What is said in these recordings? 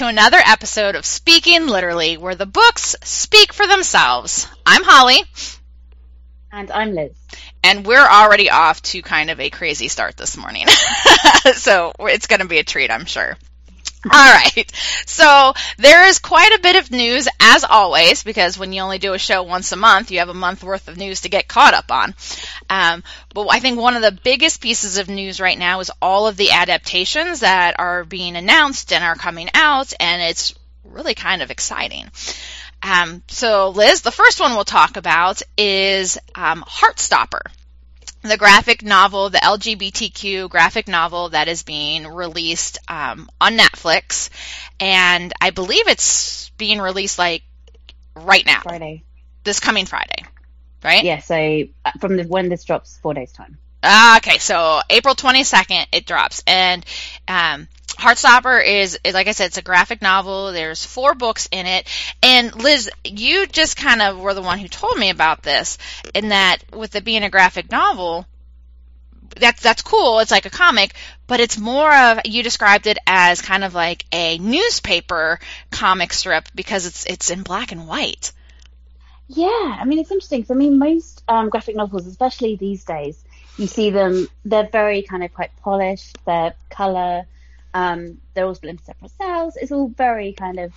to another episode of Speaking Literally, where the books speak for themselves. I'm Holly. And I'm Liz. And we're already off to kind of a crazy start this morning. so it's going to be a treat, I'm sure. All right. So there is quite a bit of news as always, because when you only do a show once a month, you have a month worth of news to get caught up on. Um, but I think one of the biggest pieces of news right now is all of the adaptations that are being announced and are coming out, and it's really kind of exciting. Um, so Liz, the first one we'll talk about is um, Heartstopper the graphic novel, the LGBTQ graphic novel that is being released um, on Netflix, and I believe it's being released like right now, Friday, this coming Friday, right? Yeah. So uh, from the when this drops, four days time. Ah, okay, so April 22nd it drops, and um, Heartstopper is, is, like I said, it's a graphic novel. There's four books in it. And Liz, you just kind of were the one who told me about this, in that with it being a graphic novel, that's that's cool. It's like a comic, but it's more of you described it as kind of like a newspaper comic strip because it's it's in black and white. Yeah, I mean it's interesting. I mean most um, graphic novels, especially these days, you see them. They're very kind of quite polished. They're color. Um, they're all split into separate cells. It's all very kind of.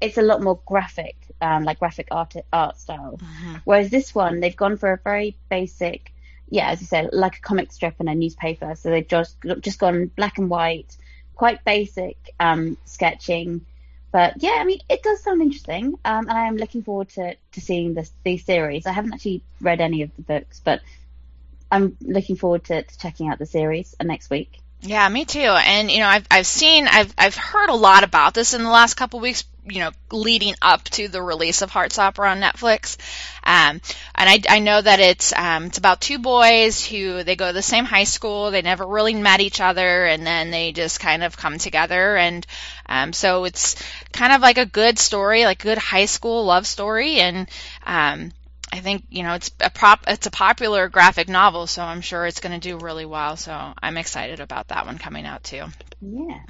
It's a lot more graphic, um, like graphic art art style. Mm-hmm. Whereas this one, they've gone for a very basic, yeah, as you said, like a comic strip and a newspaper. So they've just just gone black and white, quite basic um, sketching. But yeah, I mean, it does sound interesting, um, and I am looking forward to, to seeing this these series. I haven't actually read any of the books, but I'm looking forward to, to checking out the series next week. Yeah, me too. And you know, I've I've seen I've I've heard a lot about this in the last couple weeks. You know, leading up to the release of Heartstopper on Netflix, um, and I I know that it's um it's about two boys who they go to the same high school. They never really met each other, and then they just kind of come together. And um, so it's kind of like a good story, like good high school love story, and um, I think you know it's a prop it's a popular graphic novel, so I'm sure it's going to do really well. So I'm excited about that one coming out too. Yeah.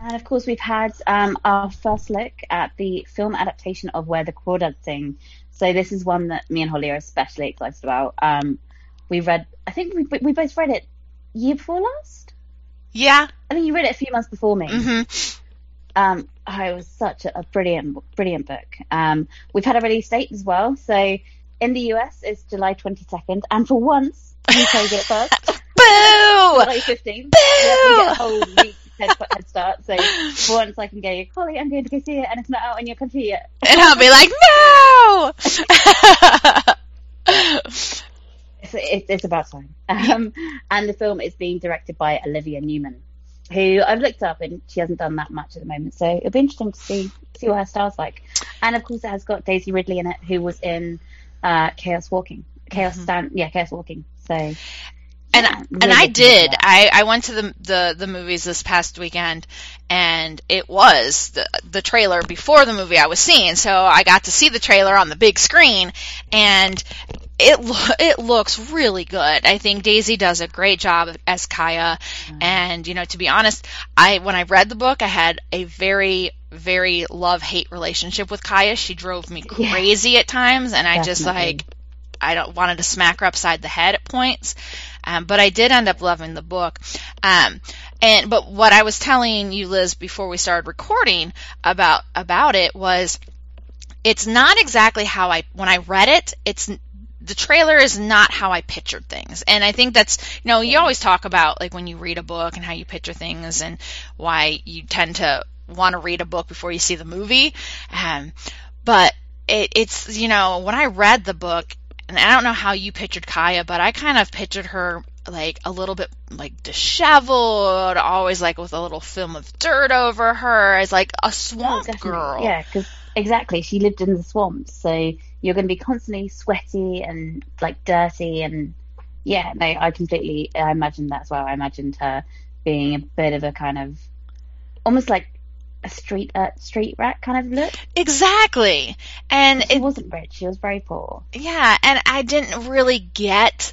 And of course, we've had um, our first look at the film adaptation of Where the Crawdads Sing. So this is one that me and Holly are especially excited about. Um, we read, I think we we both read it year before last. Yeah, I think you read it a few months before me. hmm Um, oh, it was such a, a brilliant, brilliant book. Um, we've had a release date as well. So in the US, it's July 22nd, and for once, UK get first. Boo! July 15th. Boo! Yeah, we get a whole week head, head start. So for once, I can get go, Holly, I'm going to go see it, and it's not out in your country yet. And I'll be like, no. It's, it's, it's about time. Um, and the film is being directed by Olivia Newman, who I've looked up, and she hasn't done that much at the moment. So it'll be interesting to see see what her style's like. And of course, it has got Daisy Ridley in it, who was in uh, Chaos Walking, Chaos Mhm. Stand, yeah, Chaos Walking. So and yeah, and I looking forward to did. I, I went to the, the the movies this past weekend, and it was the the trailer before the movie I was seeing. So I got to see the trailer on the big screen, and it lo- it looks really good. I think Daisy does a great job as Kya, and you know, to be honest, I when I read the book, I had a very very love hate relationship with Kya. She drove me Yeah. crazy at times, and I just like I don't wanted to smack her upside the head at points. Um, but I did end up loving the book. Um, and but what I was telling you, Liz, before we started recording about about it was, it's not exactly how I when I read it. It's the trailer is not how I pictured things, and I think that's you know you always talk about like when you read a book and how you picture things and why you tend to want to read a book before you see the movie. Um, but it, it's you know when I read the book and I don't know how you pictured Kya, but I kind of pictured her like a little bit like disheveled, always like with a little film of dirt over her, as like a Oh, swamp definitely. girl. Yeah, because exactly, she lived in the swamps, so you're going to be constantly sweaty and like dirty, and yeah, no, I completely, I imagined that's why. I imagined her being a bit of a kind of almost like a street uh, street rat kind of look. Exactly. And She it, wasn't rich; she was very poor. yeah, and I didn't really get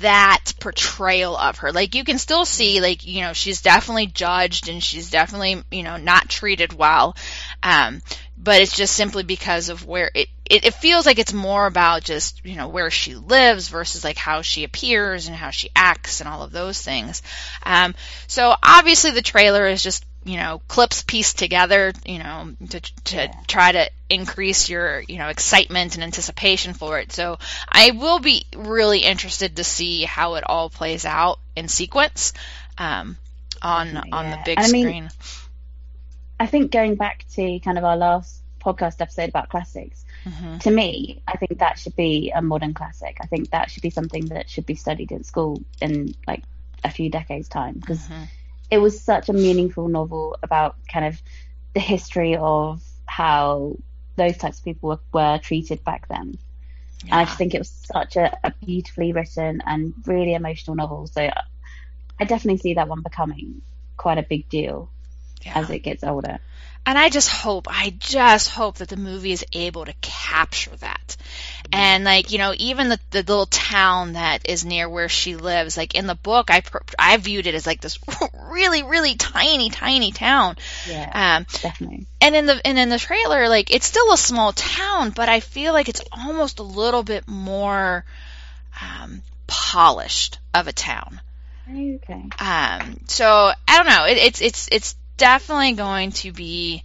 that portrayal of her. Like you can still see like, you know, she's definitely judged and she's definitely, you know, not treated well. Um, but it's just simply because of where it, it, it feels like it's more about just, you know, where she lives versus like how she appears and how she acts and all of those things. Um, so obviously the trailer is just you know clips pieced together you know to to yeah. try to increase your you know excitement and anticipation for it so i will be really interested to see how it all plays out in sequence um, on yeah. on the big I screen mean, i think going back to kind of our last podcast episode about classics mm-hmm. to me i think that should be a modern classic i think that should be something that should be studied in school in like a few decades time because mm-hmm it was such a meaningful novel about kind of the history of how those types of people were, were treated back then. Yeah. And I just think it was such a, a, beautifully written and really emotional novel. So uh, I definitely see that one becoming quite a big deal yeah. as it gets older. And I just hope, I just hope that the movie is able to capture that. And like, you know, even the, the little town that is near where she lives, like in the book, I, I viewed it as like this really, really tiny, tiny town. Yeah. Um, definitely. And in the, and in the trailer, like, it's still a small town, but I feel like it's almost a little bit more, um, polished of a town. Okay. Um, so I don't know. It, it's, it's, it's definitely going to be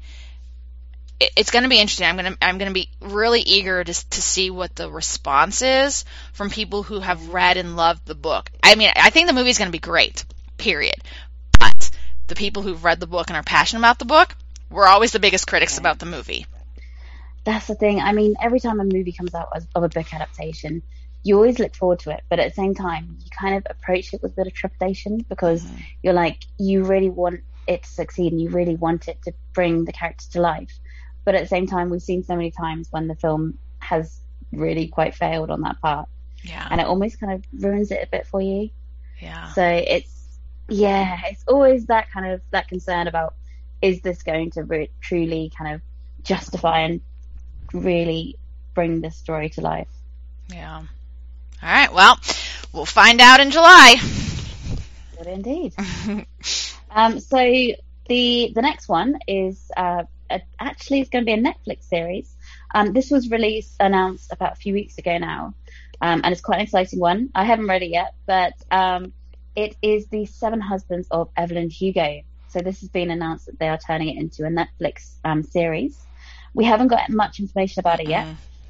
it's going to be interesting. I'm going to I'm going to be really eager to to see what the response is from people who have read and loved the book. I mean, I think the movie is going to be great. Period. But the people who've read the book and are passionate about the book, we're always the biggest critics about the movie. That's the thing. I mean, every time a movie comes out of a book adaptation, you always look forward to it, but at the same time, you kind of approach it with a bit of trepidation because mm-hmm. you're like, you really want it to succeed and you really want it to bring the characters to life. But at the same time, we've seen so many times when the film has really quite failed on that part. Yeah. And it almost kind of ruins it a bit for you. Yeah. So it's, yeah, it's always that kind of, that concern about is this going to re- truly kind of justify and really bring the story to life? Yeah. All right. Well, we'll find out in July. Good indeed. Um, so the the next one is uh, a, actually it's going to be a Netflix series. Um, this was released announced about a few weeks ago now, um, and it's quite an exciting one. I haven't read it yet, but um, it is the Seven Husbands of Evelyn Hugo. So this has been announced that they are turning it into a Netflix um, series. We haven't got much information about it yet.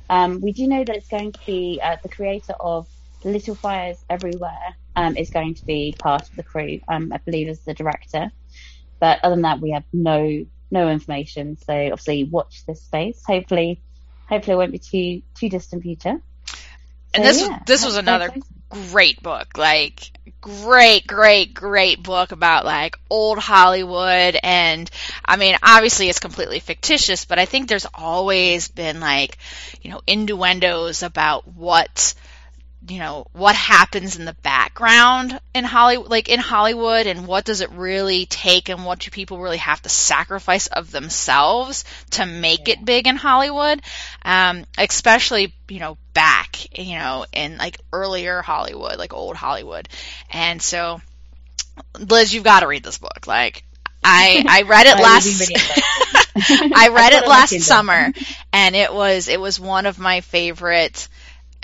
Mm. we do know that it's going to be uh, the creator of Little Fires Everywhere um, is going to be part of the crew. Um, I believe as the director. But other than that, we have no no information. So obviously, watch this space. Hopefully, hopefully it won't be too too distant future. And this yeah, this was another great book. Like great, great, great book about like old Hollywood. And I mean, obviously it's completely fictitious, but I think there's always been like, you know, innuendos about what you know, what happens in the background in Hollywood, like in Hollywood, and what does it really take, and what do people really have to sacrifice of themselves to make it big in Hollywood, um, especially you know back, you know, in like earlier Hollywood, like old Hollywood, and so, Liz, you've got to read this book. Like, I I read it last. I read it last summer, and it was it was one of my favorite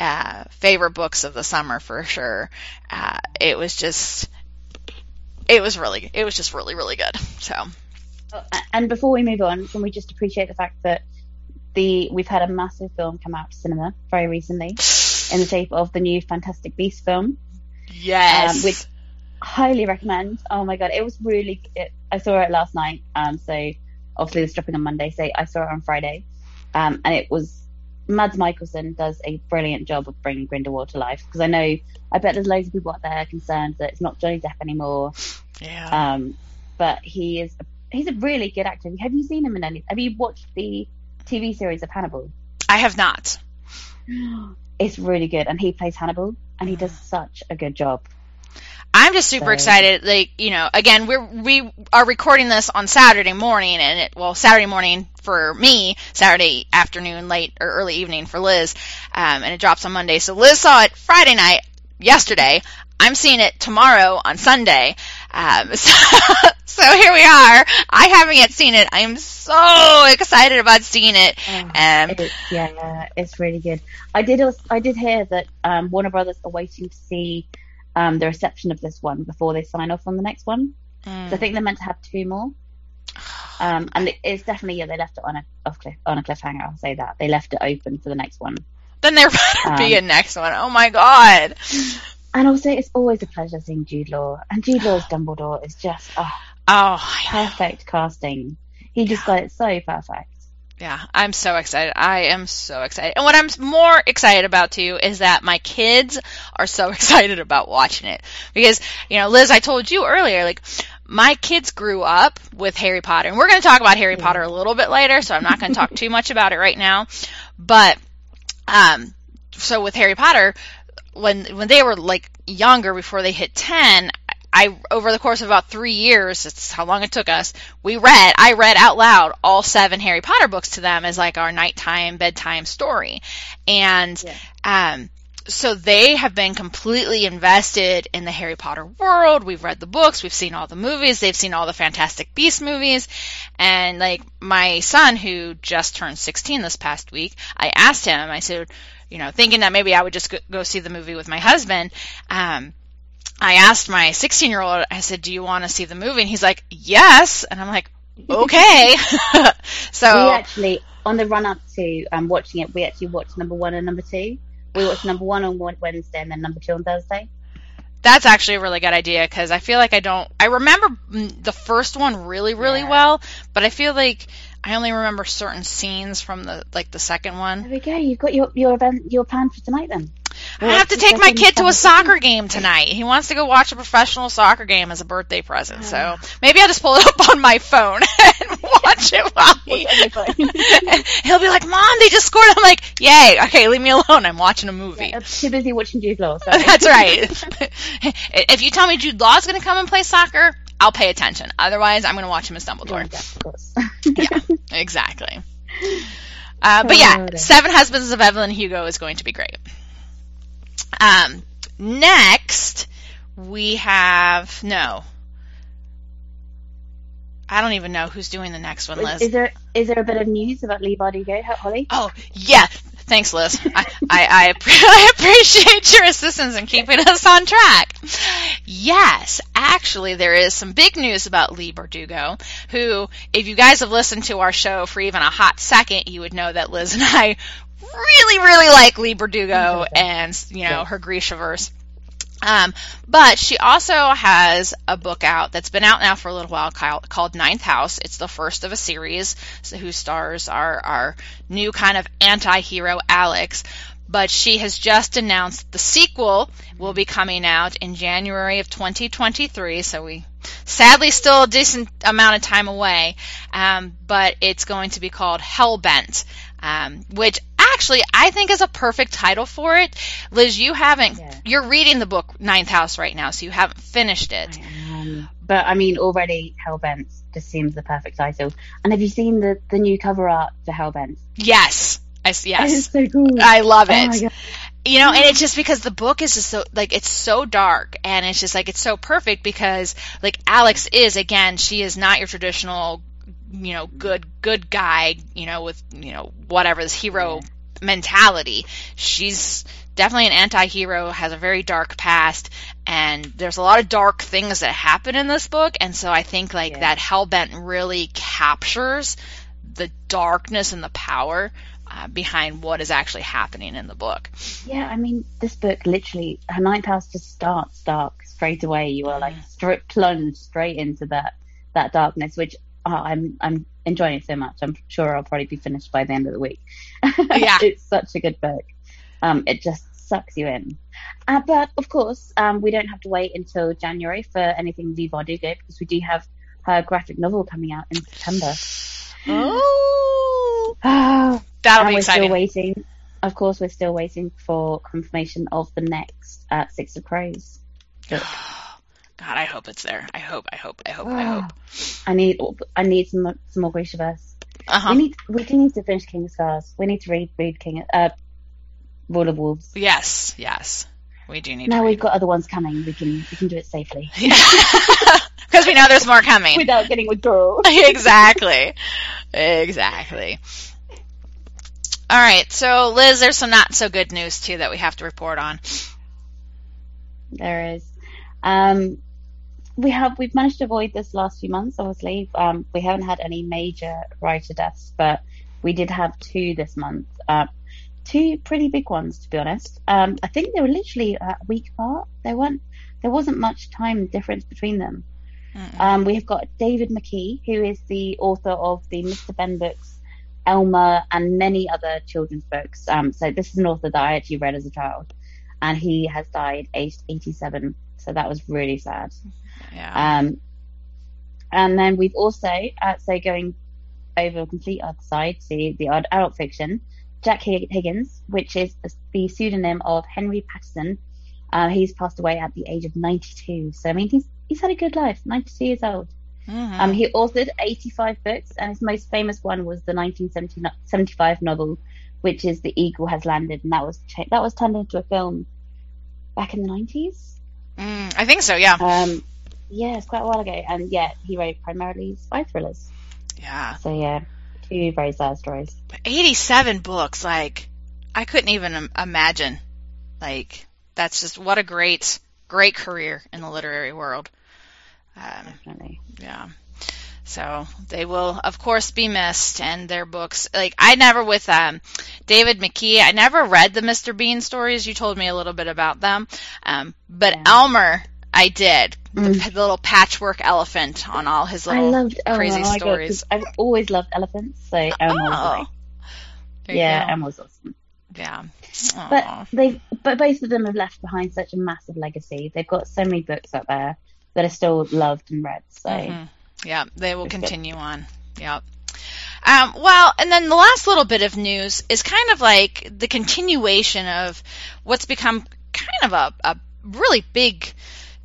uh, favorite books of the summer for sure. Uh, it was just, it was really, it was just really, really good. So. And before we move on, can we just appreciate the fact that the we've had a massive film come out to cinema very recently in the shape of the new Fantastic Beast film. Yes. Um, which highly recommend. Oh my god, it was really. It, I saw it last night. Um, so obviously it's dropping on Monday. So I saw it on Friday. Um, and it was Mads Mikkelsen does a brilliant job of bringing Grindelwald to life because I know I bet there's loads of people out there concerned that it's not Johnny Depp anymore. Yeah. Um, but he is he's a really good actor. Have you seen him in any? Have you watched the TV series of Hannibal? I have not. It's really good, and he plays Hannibal, and he does such a good job. I'm just super so. excited. Like, you know, again, we're, we are recording this on Saturday morning and it, well, Saturday morning for me, Saturday afternoon, late or early evening for Liz. Um, and it drops on Monday. So Liz saw it Friday night. yesterday. I'm seeing it tomorrow on Sunday. Um, so, so here we are. I haven't yet seen it. I am so excited about seeing it. Um, It- yeah, it's really good. I did also, I did hear that um, Warner Brothers are waiting to see um, the reception of this one before they sign off on the next one. mm. So I think they're meant to have two more. Um, and it- it's definitely yeah they left it on a off cliff, on a cliffhanger. I'll say that they left it open for the next one. then there better be um, a next one. Oh my god. And also, it's always a pleasure seeing Jude Law. And Jude Law's Dumbledore is just oh, Oh, perfect casting. He just got it so perfect. Yeah, I'm so excited. I am so excited. And what I'm more excited about too is that my kids are so excited about watching it. Because, you know, Liz, I told you earlier, like, my kids grew up with Harry Potter. And we're going to talk about Harry Yeah. Potter a little bit later, so I'm not going to talk too much about it right now. But, um, so with Harry Potter, when, when they were like younger before they hit 10, I, over the course of about three years, it's how long it took us, we read, I read out loud all seven Harry Potter books to them as like our nighttime, bedtime story. And, um, so they have been completely invested in the Harry Potter world. We've read the books, we've seen all the movies, they've seen all the Fantastic Beast movies. And like my son who just turned 16 this past week, I asked him, I said, you know, thinking that maybe I would just go, go see the movie with my husband, um, I asked my 16 year old, I said, do you want to see the movie? And he's like, yes. And I'm like, okay. so, We actually, on the run up to um, watching it, we actually watched number one and number two. We watched number one on Wednesday and then number two on Thursday. that's actually a really good idea because I feel like I don't, I remember mm, the first one really, really Yeah. well, but I feel like I only remember certain scenes from the, like the second one. There we go. You've got your your event, your plan for tonight then. I have to take my kid to a soccer game tonight. He wants to go watch a professional soccer game as a birthday present. So Ah. maybe I'll just pull it up on my phone and watch it while he. Watch it on your phone. He'll be like, "Mom, they just scored." I'm like, "Yay! Okay, leave me alone. I'm watching a movie." I'm too busy watching Jude Law. That's right. if you tell me Jude Law's going to come and play soccer, I'll pay attention. Otherwise, I'm going to watch him as Yeah, Dumbledore. of course. Exactly. Uh, but yeah, Seven Husbands of Evelyn Hugo is going to be great. Um, next we have no. I don't even know who's doing the next one, Liz. Is, there is there a bit of news about Leigh Bardugo, Holly? Oh yeah, thanks, Liz. I I, I, I appreciate your assistance in keeping us on track. Yes, actually, there is some big news about Leigh Bardugo, who, if you guys have listened to our show for even a hot second, you would know that Liz and I really, really like Leigh Bardugo and you know her Grishaverse. Um, but she also has a book out that's been out now for a little while called, called Ninth House. It's the first of a series so whose stars are our new kind of anti-hero Alex. But she has just announced the sequel will be coming out in January of 2023. So we sadly still a decent amount of time away. Um, but it's going to be called Hellbent, um, which actually I think is a perfect title for it. Liz, you haven't, Yeah. you're reading the book Ninth House right now, so you haven't finished it. Um, but I mean, already Hellbent just seems the perfect title. And have you seen the the new cover art for Hellbent? Yes. I, yes. is so cool. I love Oh it. God. you know and it's just because the book is just so like it's so dark and it's just like it's so perfect because like alex is again she is not your traditional you know good good guy you know with you know whatever this hero mentality she's definitely an anti-hero has a very dark past and there's a lot of dark things that happen in this book and so i think like Yeah. that hellbent really captures the darkness and the power uh, behind what is actually happening in the book Yeah, I mean, this book literally, her ninth house just starts dark straight away. You are like Mm. straight plunged straight into that that darkness, which oh, I'm I'm enjoying it so much. I'm sure I'll probably be finished by the end of the week. Yeah. it's such a good book. Um, it just sucks you in. Uh, but of course, um, we don't have to wait until January for anything Leigh Bardugo because we do have her graphic novel coming out in September. Oh, Ah, that'll and be we're exciting. still waiting. Of course, we're still waiting for confirmation of the next uh, Six of Crows. book. God, I hope it's there. I hope. I hope. I hope. I hope. I need, I need some, more- some more Grishaverse. Uh huh. We need, we do need to finish King of Scars. We need to read, read King, uh, Rule of Wolves. Yes. Yes. We do need. Now we've got other ones coming. We can we can do it safely because we know there's more coming. without getting withdrawal. exactly. Exactly. All right. So, Liz, there's some not so good news too that we have to report on. There is. Um, we have we've managed to avoid this last few months. Obviously, um, we haven't had any major writer deaths, but we did have two this month. Uh, two pretty big ones, to be honest. Um, I think they were literally a week apart. There weren't there wasn't much time difference between them. Mm. Um, we have got David McKee, who is the author of the Mr. Benn books, Elmer, and many other children's books. Um, so this is an author that I actually read as a child, and he has died aged 87. So that was really sad. Yeah. Um, and then we've also, uh, so going over a complete other side to the ad- adult fiction, Jack Higgins, which is the pseudonym of Henry Patterson. Uh, he's passed away at the age of 92. So, I mean, he's, he's had a good life, 92 years old. Mhm. Um, he authored 85 books, and his most famous one was the 1975 novel, which is The Eagle Has Landed, and that was cha- that was turned into a film back in the 90s. Mm, I think so. Yeah. Um, yeah, it's quite a while ago, and yeah, he wrote primarily spy thrillers. Yeah. So yeah, two very sad stories. 87 books. Like, I couldn't even imagine. Like, that's just what a great, great career in the literary world. Um, Definitely. Yeah. So they will, of course, be missed, and their books. Like I never with um, David McKee, I never read the Mr. Bean stories. You told me a little bit about them, um, but Yeah. Elmer, I did. The, Mm. the little patchwork elephant on all his little loved Elmo. crazy oh my God, 'cause stories. I've always loved elephants, so Elmo Oh. Yeah, go. Elmo was awesome. yeah. But Aw. they, but both of them have left behind such a massive legacy. They've got so many books out there that are still loved and read. So Mhm. Yeah, they will It's good. continue on. Yep. Um, well, and then the last little bit of news is kind of like the continuation of what's become kind of a, a really big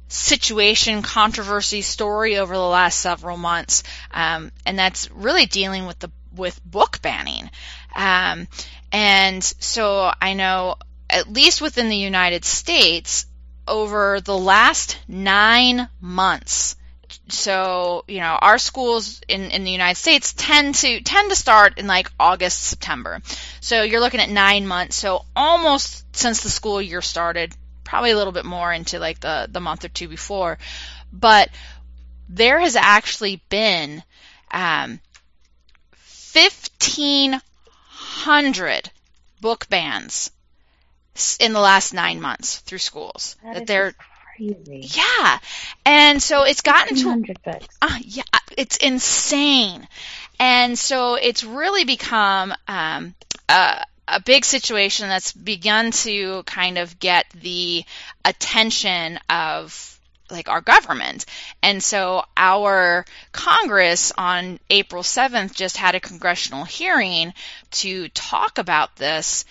situation, controversy story over the last several months, um, and that's really dealing with the with book banning. Um, and so I know, at least within the United States, over the last nine months, so you know our schools in, in the United States tend to tend to start in like August September. So you're looking at nine months. So almost since the school year started probably a little bit more into like the the month or two before but there has actually been um, 1500 book bans in the last nine months through schools that they're crazy. yeah and so it's gotten to 100 books. uh, yeah, it's insane. And so it's really become um, a, a big situation that's begun to kind of get the attention of like our government. And so our Congress on April 7th just had a congressional hearing to talk about this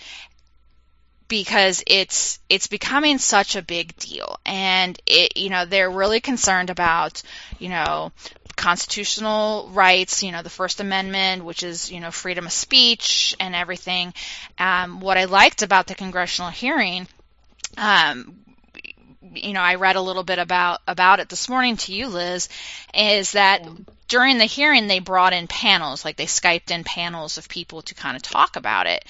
because it's it's becoming such a big deal and it you know they're really concerned about you know constitutional rights you know the first amendment which is you know freedom of speech and everything. Um, what i liked about the congressional hearing um, you know i read a little bit about about it this morning to you liz is that during the hearing they brought in panels like they skyped in panels of people to kind of talk about it.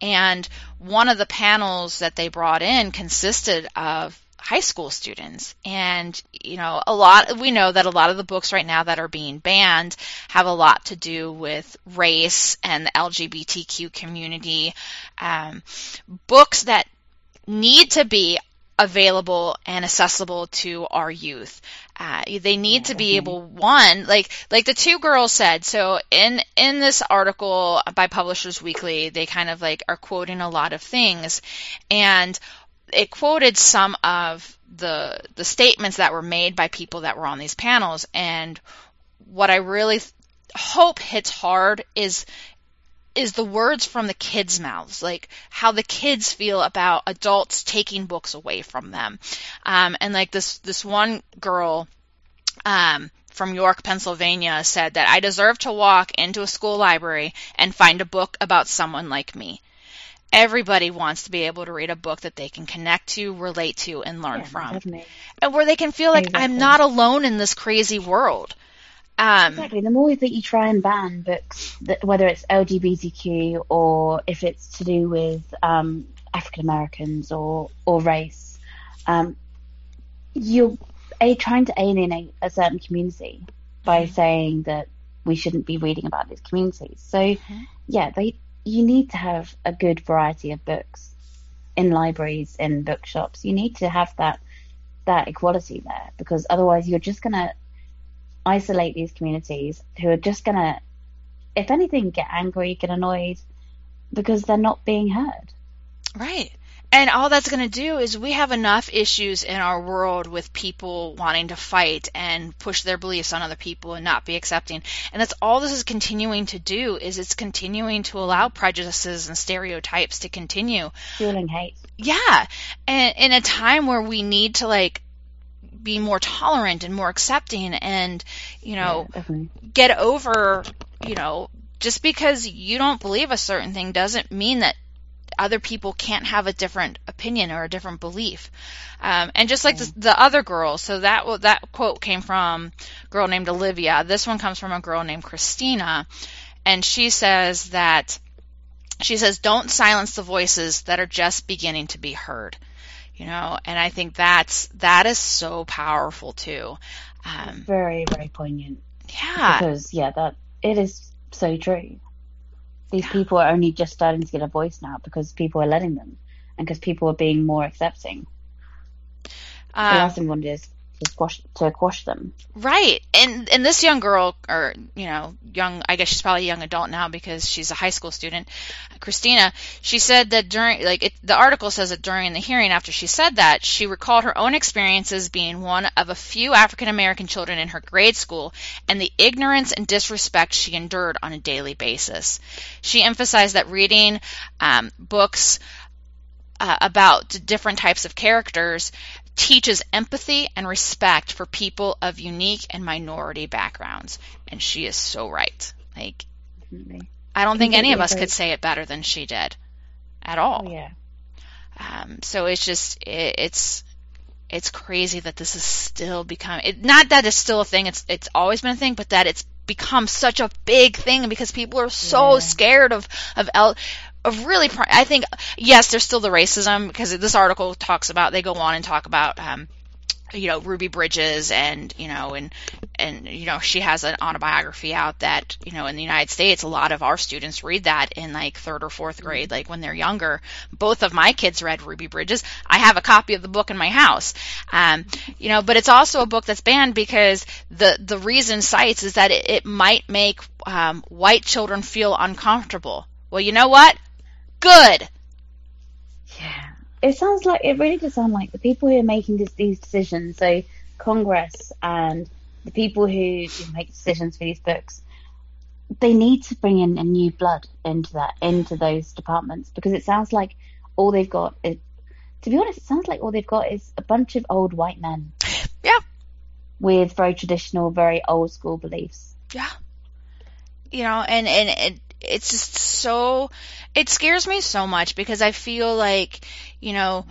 And one of the panels that they brought in consisted of high school students and you know a lot we know that a lot of the books right now that are being banned have a lot to do with race and the lgbtq community um, books that need to be available and accessible to our youth. Uh, they need to be able one like like the two girls said. So in in this article by Publishers Weekly, they kind of like are quoting a lot of things, and it quoted some of the the statements that were made by people that were on these panels. And what I really hope hits hard is is the words from the kids' mouths, like how the kids feel about adults taking books away from them. Um, and like this, this one girl, um, from York, Pennsylvania said that I deserve to walk into a school library and find a book about someone like me. Everybody wants to be able to read a book that they can connect to, relate to, and learn Yeah, from. definitely. And where they can feel like I'm not alone in this crazy world. Um, Exactly. The more that you try and ban books, that, whether it's LGBTQ or if it's to do with um, African Americans or or race, um, you're a trying to alienate a certain community by Mhm. saying that we shouldn't be reading about these communities. So, Mhm. yeah, they you need to have a good variety of books in libraries, in bookshops. You need to have that that equality there because otherwise you're just gonna isolate these communities who are just gonna, if anything, get angry, get annoyed because they're not being heard. Right. And all that's going to do is we have enough issues in our world with people wanting to fight and push their beliefs on other people and not be accepting. And that's all this is continuing to do is it's continuing to allow prejudices and stereotypes to continue. Fueling hate. Yeah. And in a time where we need to like be more tolerant and more accepting and, you know, Yeah, get over, you know, just because you don't believe a certain thing doesn't mean that other people can't have a different opinion or a different belief. Um, and just like the, the other girl, so that that quote came from a girl named Olivia. This one comes from a girl named Christina, and she says that she says, "Don't silence the voices that are just beginning to be heard." You know, and I think that's that is so powerful too. Um, Very, very poignant. yeah, Because yeah, that it is so true. These people are only just starting to get a voice now because people are letting them, and because people are being more accepting. the Um, last thing want is to squash to quash them. Right. And and this young girl or you know, young I guess she's probably a young adult now because she's a high school student, Christina, she said that during like it, the article says that during the hearing after she said that, she recalled her own experiences being one of a few African American children in her grade school and the ignorance and disrespect she endured on a daily basis. She emphasized that reading um, books uh, about different types of characters teaches empathy and respect for people of unique and minority backgrounds. And she is so right. Like, Definitely. I don't think any of us could say it better than she did at all. Oh yeah. Um, so it's just, it, it's, it's crazy that this is still becoming, it, not that it's still a thing, it's, it's always been a thing, but that it's become such a big thing because people are so Yeah. scared of, of L, of really, pri- I think, yes, there's still the racism because this article talks about, they go on and talk about, um, you know, Ruby Bridges and, you know, and, and, you know, she has an autobiography out that, you know, in the United States, a lot of our students read that in like third or fourth grade, like when they're younger. Both of my kids read Ruby Bridges. I have a copy of the book in my house. Um, you know, but it's also a book that's banned because the, the reason cites is that it, it might make, um, white children feel uncomfortable. Well, you know what? Good. Yeah. It sounds like it really does sound like the people who are making this, these decisions, so Congress and the people who, make decisions for these books, they need to bring in a new blood into that into those departments because it sounds like all they've got is, to be honest, it sounds like all they've got is a bunch of old white men. Yeah. With very traditional, very old school beliefs. Yeah. You know, and, and it, it's just so, it scares me so much because I feel like, you know,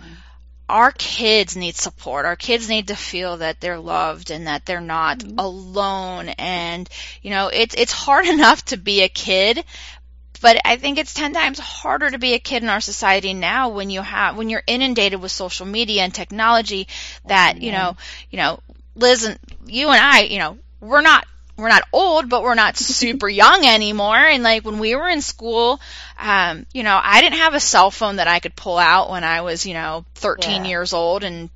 our kids need support. Our kids need to feel that they're loved and that they're not Mhm. alone. And, you know, it's, it's hard enough to be a kid, but I think it's 10 times harder to be a kid in our society now when you have, when you're inundated with social media and technology that, you know, you know, Liz and you and I, you know, we're not we're not old, but we're not super young anymore. And like when we were in school, um, you know, I didn't have a cell phone that I could pull out when I was, you know, 13 Yeah. years old and,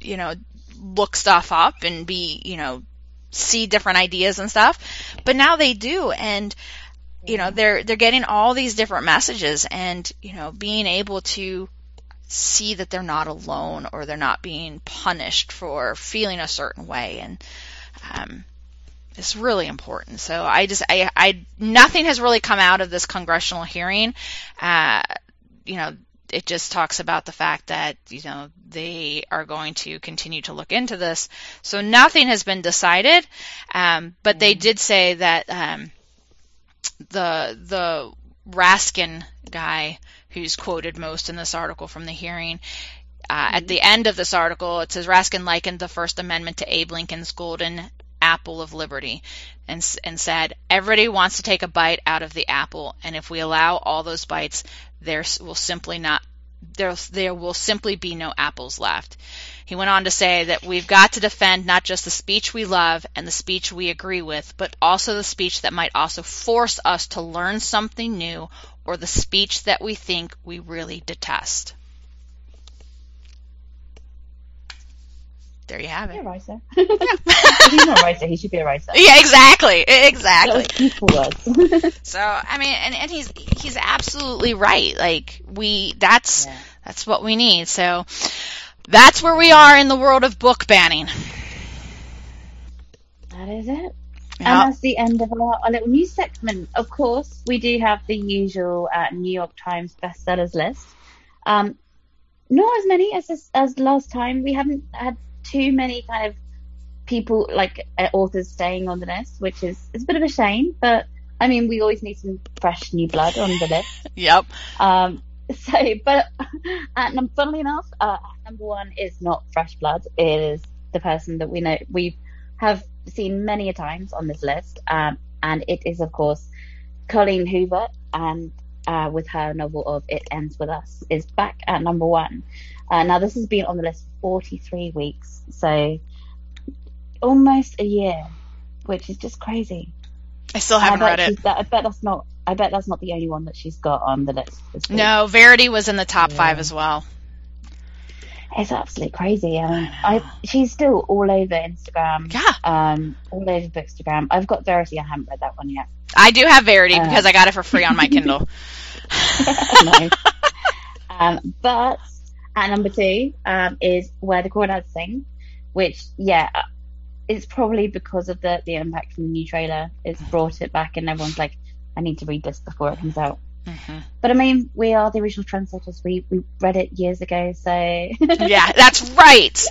you know, look stuff up and be, you know, see different ideas and stuff. But now they do. And, you know, they're, they're getting all these different messages and, you know, being able to see that they're not alone or they're not being punished for feeling a certain way. And, um, it's really important. So I just, I, I, nothing has really come out of this congressional hearing. Uh, you know, it just talks about the fact that, you know, they are going to continue to look into this. So nothing has been decided. Um, but they did say that, um, the, the Raskin guy who's quoted most in this article from the hearing. Uh, at the end of this article, it says Raskin likened the First Amendment to Abe Lincoln's golden apple of liberty and, and said, everybody wants to take a bite out of the apple, and if we allow all those bites, there will simply not there, there will simply be no apples left. He went on to say that we've got to defend not just the speech we love and the speech we agree with, but also the speech that might also force us to learn something new or the speech that we think we really detest. There you have it. a writer. Yeah. he's not a writer, he should be a writer. Yeah, exactly, exactly. So I mean, and, and he's he's absolutely right. Like we, that's yeah. that's what we need. So that's where we are in the world of book banning. That is it. Yep. And that's the end of our, our, little news segment. Of course, we do have the usual uh, New York Times bestsellers list. Um, not as many as as last time. We haven't had too many kind of people like uh, authors staying on the list, which is it's a bit of a shame. But I mean, we always need some fresh new blood on the list. yep. Um. So, but uh, funnily enough, uh, number one is not fresh blood. It is the person that we know we have seen many a times on this list, um, and it is of course Colleen Hoover, and uh, with her novel of It Ends With Us is back at number one. Uh, now, this has been on the list for 43 weeks, so almost a year, which is just crazy. I still haven't I read it. That, I bet that's not. I bet that's not the only one that she's got on the list. No, Verity was in the top yeah. five as well. It's absolutely crazy. I mean, I she's still all over Instagram. Yeah. Um, all over Bookstagram. I've got Verity. I haven't read that one yet. I do have Verity uh, because I got it for free on my Kindle. nice. um, but at number two um, is Where the Crawdads Sing, which, yeah, it's probably because of the, the impact from the new trailer. It's brought it back, and everyone's like, I need to read this before it comes out. Mm-hmm. But I mean, we are the original translators. We we read it years ago, so yeah, that's right.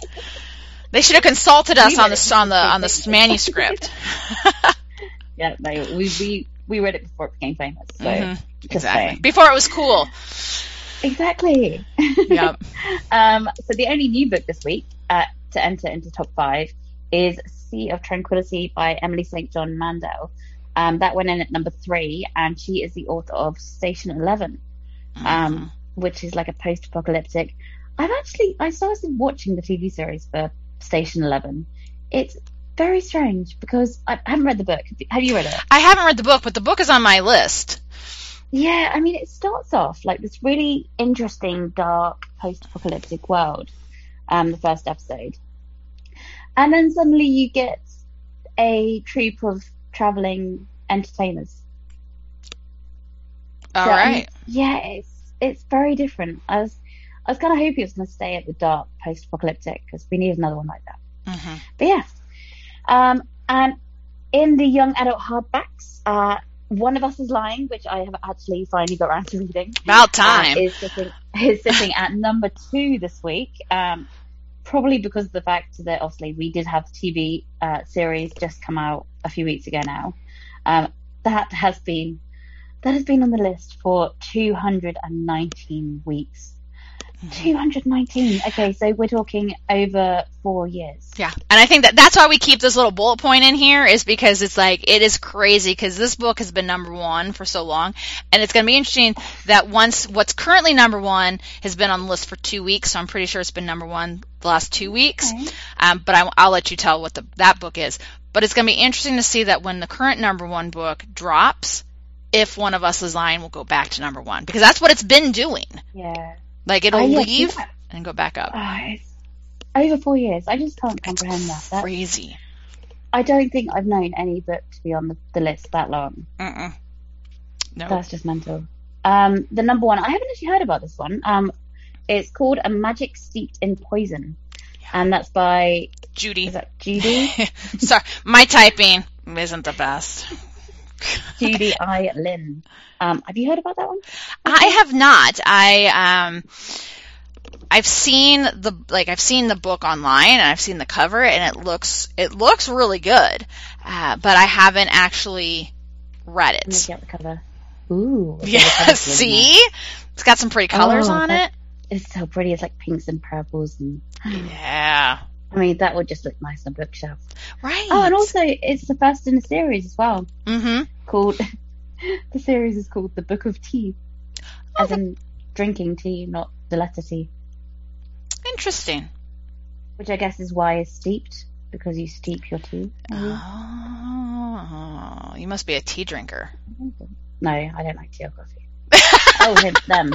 They should have consulted us on the on the on the manuscript. Yeah, no, we we we read it before it became famous. So mm-hmm. exactly saying. before it was cool. Exactly. Yep. um, so the only new book this week uh, to enter into top five is Sea of Tranquility by Emily St. John Mandel. Um, that went in at number three, and she is the author of Station 11, um, mm-hmm. which is like a post-apocalyptic. I've actually I started watching the TV series for Station 11. It's very strange because I haven't read the book. Have you read it? I haven't read the book, but the book is on my list. Yeah, I mean, it starts off like this really interesting, dark, post-apocalyptic world. Um, the first episode, and then suddenly you get a troupe of traveling entertainers. All so, right. I mean, yeah, it's it's very different. I was I was kind of hoping it was going to stay at the dark post-apocalyptic because we need another one like that. Mm-hmm. But yeah, um, and in the young adult hardbacks, uh, one of Us is Lying, which I have actually finally got around to reading. About uh, time. Uh, is, sitting, is sitting at number two this week. Um, probably because of the fact that obviously we did have the TV uh, series just come out a few weeks ago now. Um, that has been that has been on the list for 219 weeks. 219. Okay, so we're talking over four years. Yeah, and I think that that's why we keep this little bullet point in here is because it's like it is crazy because this book has been number one for so long, and it's going to be interesting that once what's currently number one has been on the list for two weeks, so I'm pretty sure it's been number one the last two weeks. Okay. Um, but I, will let you tell what the, that book is. But it's going to be interesting to see that when the current number one book drops, if one of us is lying, we'll go back to number one because that's what it's been doing. Yeah. Like it'll yeah, leave yeah. and go back up. Uh, over four years. I just can't comprehend it's that. Crazy. I don't think I've known any book to be on the, the list that long. Mm-mm. No. That's just mental. Um, the number one, I haven't actually heard about this one. Um, it's called A Magic Steeped in Poison. Yeah. And that's by Judy. Is that Judy? Sorry, my typing isn't the best. Judy I. Lin. Um, have you heard about that one? I have not. I um, I've seen the like I've seen the book online and I've seen the cover and it looks it looks really good, uh, but I haven't actually read it. Let me get the cover. Ooh. Yeah. See, It's got some pretty colors Oh, on it. It's so pretty. It's like pinks and purples, and Yeah. I mean that would just look nice on a bookshelf. Right. Oh, and also it's the first in a series as well. Mm-hmm. Called the series is called The Book of Tea, Oh, as in drinking tea, not the letter T. Interesting. Which I guess is why it's steeped because you steep your tea. Oh, you must be a tea drinker. No, I don't like tea or coffee. oh, them.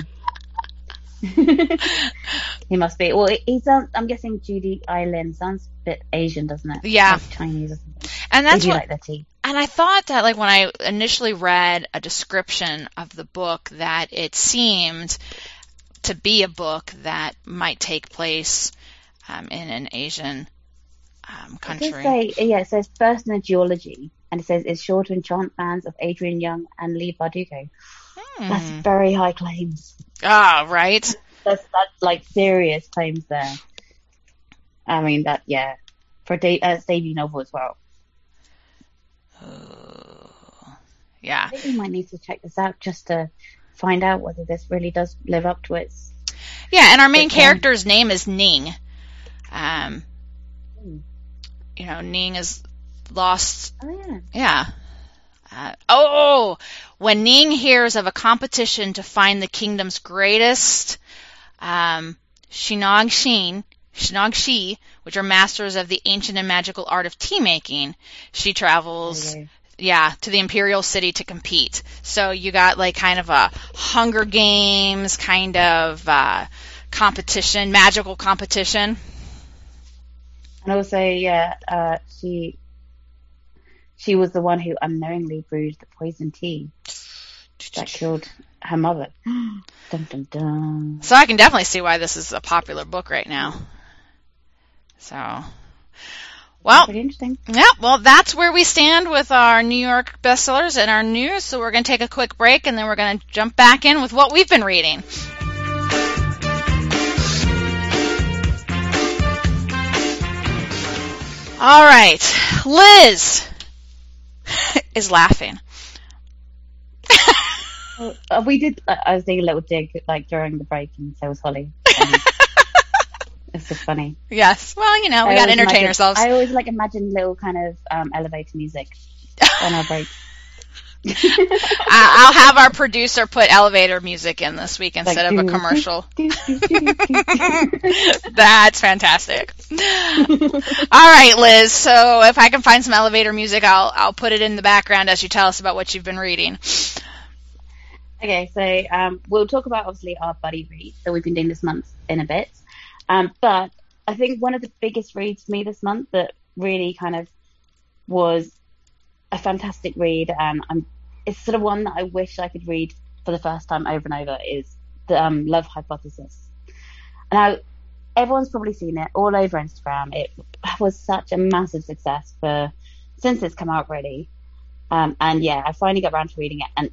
He must be. Well, he sounds. I'm guessing Judy I. Lin sounds a bit Asian, doesn't it? Yeah. Like Chinese or something. And that's what like their tea. And I thought that, like, when I initially read a description of the book, that it seemed to be a book that might take place um, in an Asian um, country. does say, yeah, it says first in a duology, and it says it's sure to enchant fans of Adrienne Young and Leigh Bardugo. That's Hmm. very high claims. Ah, right. That's that's like serious claims there. I mean that, yeah, for a da- uh, debut novel as well. Yeah. I think we might need to check this out just to find out whether this really does live up to its. Yeah, and our main character's name is Ning. Um, Hmm. you know, Ning is lost Oh yeah. Yeah. Uh, oh, when Ning hears of a competition to find the kingdom's greatest um, Shinog Shin, Shi, which are masters of the ancient and magical art of tea making, she travels, Okay. yeah, to the imperial city to compete. So you got like kind of a Hunger Games kind of uh, competition, magical competition. And also, yeah, uh, she she was the one who unknowingly brewed the poison tea that killed her mother. dun dun dun. So I can definitely see why this is a popular book right now. So, well, yeah, well, that's where we stand with our New York bestsellers and our news. So we're going to take a quick break and then we're going to jump back in with what we've been reading. All right, Liz is laughing. Uh, we did. Uh, I was doing a little dig like during the break, and so was Holly. It's just funny. Yes, well, you know, we got to entertain imagine- ourselves. I always like imagine little kind of um, elevator music on our break. I- I'll have our producer put elevator music in this week instead of a commercial. That's fantastic. All right, Liz. So if I can find some elevator music, I'll I'll put it in the background as you tell us about what you've been reading. Okay, so um, we'll talk about obviously our buddy read that we've been doing this month in a bit. Um, but I think one of the biggest reads for me this month that really kind of was a fantastic read, and I'm, it's sort of one that I wish I could read for the first time over and over is the um, Love Hypothesis. Now, everyone's probably seen it all over Instagram. It was such a massive success for since it's come out, really. Um, and yeah, I finally got around to reading it, and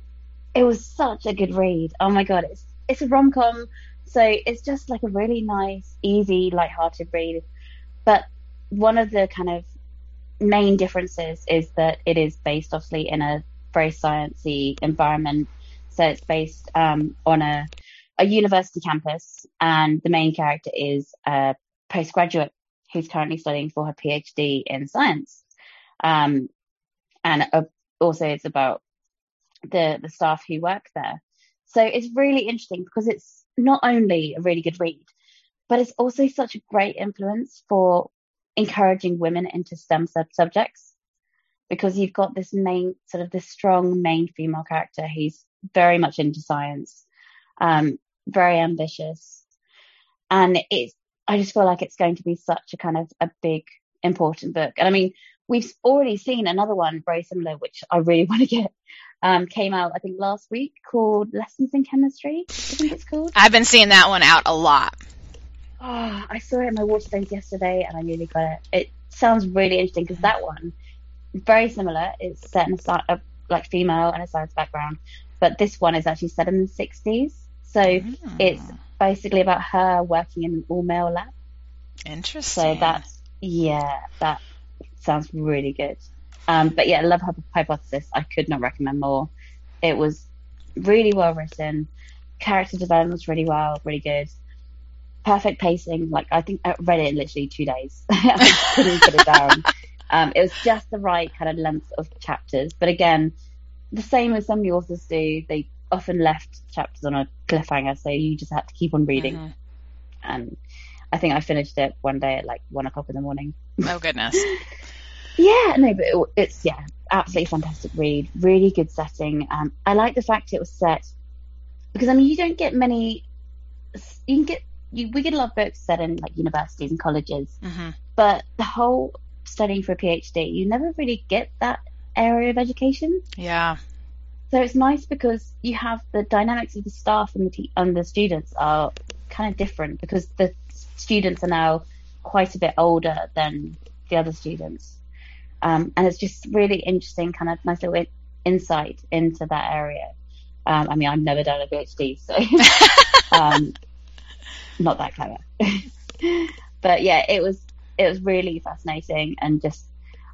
it was such a good read. Oh my god, it's it's a rom com, so it's just like a really nice, easy, light-hearted read. But one of the kind of main differences is that it is based obviously in a very sciencey environment. So it's based um, on a a university campus, and the main character is a postgraduate who's currently studying for her PhD in science. Um, and uh, also it's about the the staff who work there. So it's really interesting because it's not only a really good read, but it's also such a great influence for encouraging women into STEM sub subjects because you've got this main sort of this strong main female character who's very much into science, um, very ambitious, and it's I just feel like it's going to be such a kind of a big important book. And I mean, we've already seen another one very similar, which I really want to get. Um, came out I think last week called Lessons in Chemistry. I think it's called. I've been seeing that one out a lot. Oh, I saw it in my Waterstones yesterday, and I nearly got it. It sounds really interesting because that one very similar. It's set in a, sci- a like female and a science background, but this one is actually set in the 60s. So it's basically about her working in an all male lab. interesting. So that's yeah, that sounds really good. Um, but yeah, I Love Hyp- Hypothesis, I could not recommend more. It was really well written, character development was really well, really good. Perfect pacing. Like I think I read it in literally two days. I couldn't put it down. Um, it was just the right kind of length of chapters. But again, the same as some authors do, they often left chapters on a cliffhanger, so you just had to keep on reading. Mm-hmm. And I think I finished it one day at like one o'clock in the morning. Oh goodness. yeah, no, but it, it's yeah, absolutely fantastic read. Really good setting. Um, I like the fact it was set because I mean you don't get many. You can get you, we get a lot of books set in like universities and colleges, hmm but the whole studying for a PhD, you never really get that area of education. Yeah. So it's nice because you have the dynamics of the staff and the te- and the students are kind of different because the students are now quite a bit older than the other students, um, and it's just really interesting, kind of nice little in- insight into that area. Um, I mean, I've never done a PhD, so um, not that clever, but yeah, it was it was really fascinating and just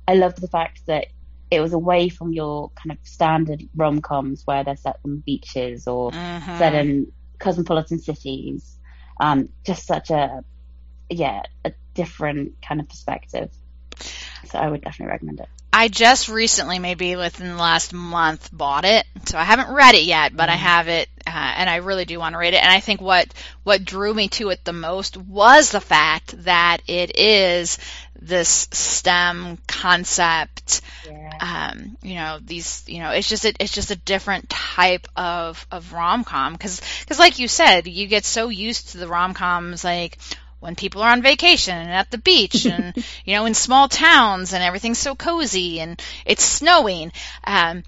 I loved the fact that it was away from your kind of standard rom coms where they're set on beaches or Mhm. set in cosmopolitan cities. Um, just such a yeah, a different kind of perspective. So I would definitely recommend it. I just recently, maybe within the last month, bought it. So I haven't read it yet, but I have it, and I really do want to read it. And I think what what drew me to it the most was the fact that it is this STEM concept. Yeah. Um, you know, these, you know, it's just a, it's just a different type of of rom com because because like you said, you get so used to the rom coms like when people are on vacation and at the beach and you know in small towns and everything's so cozy and it's snowing um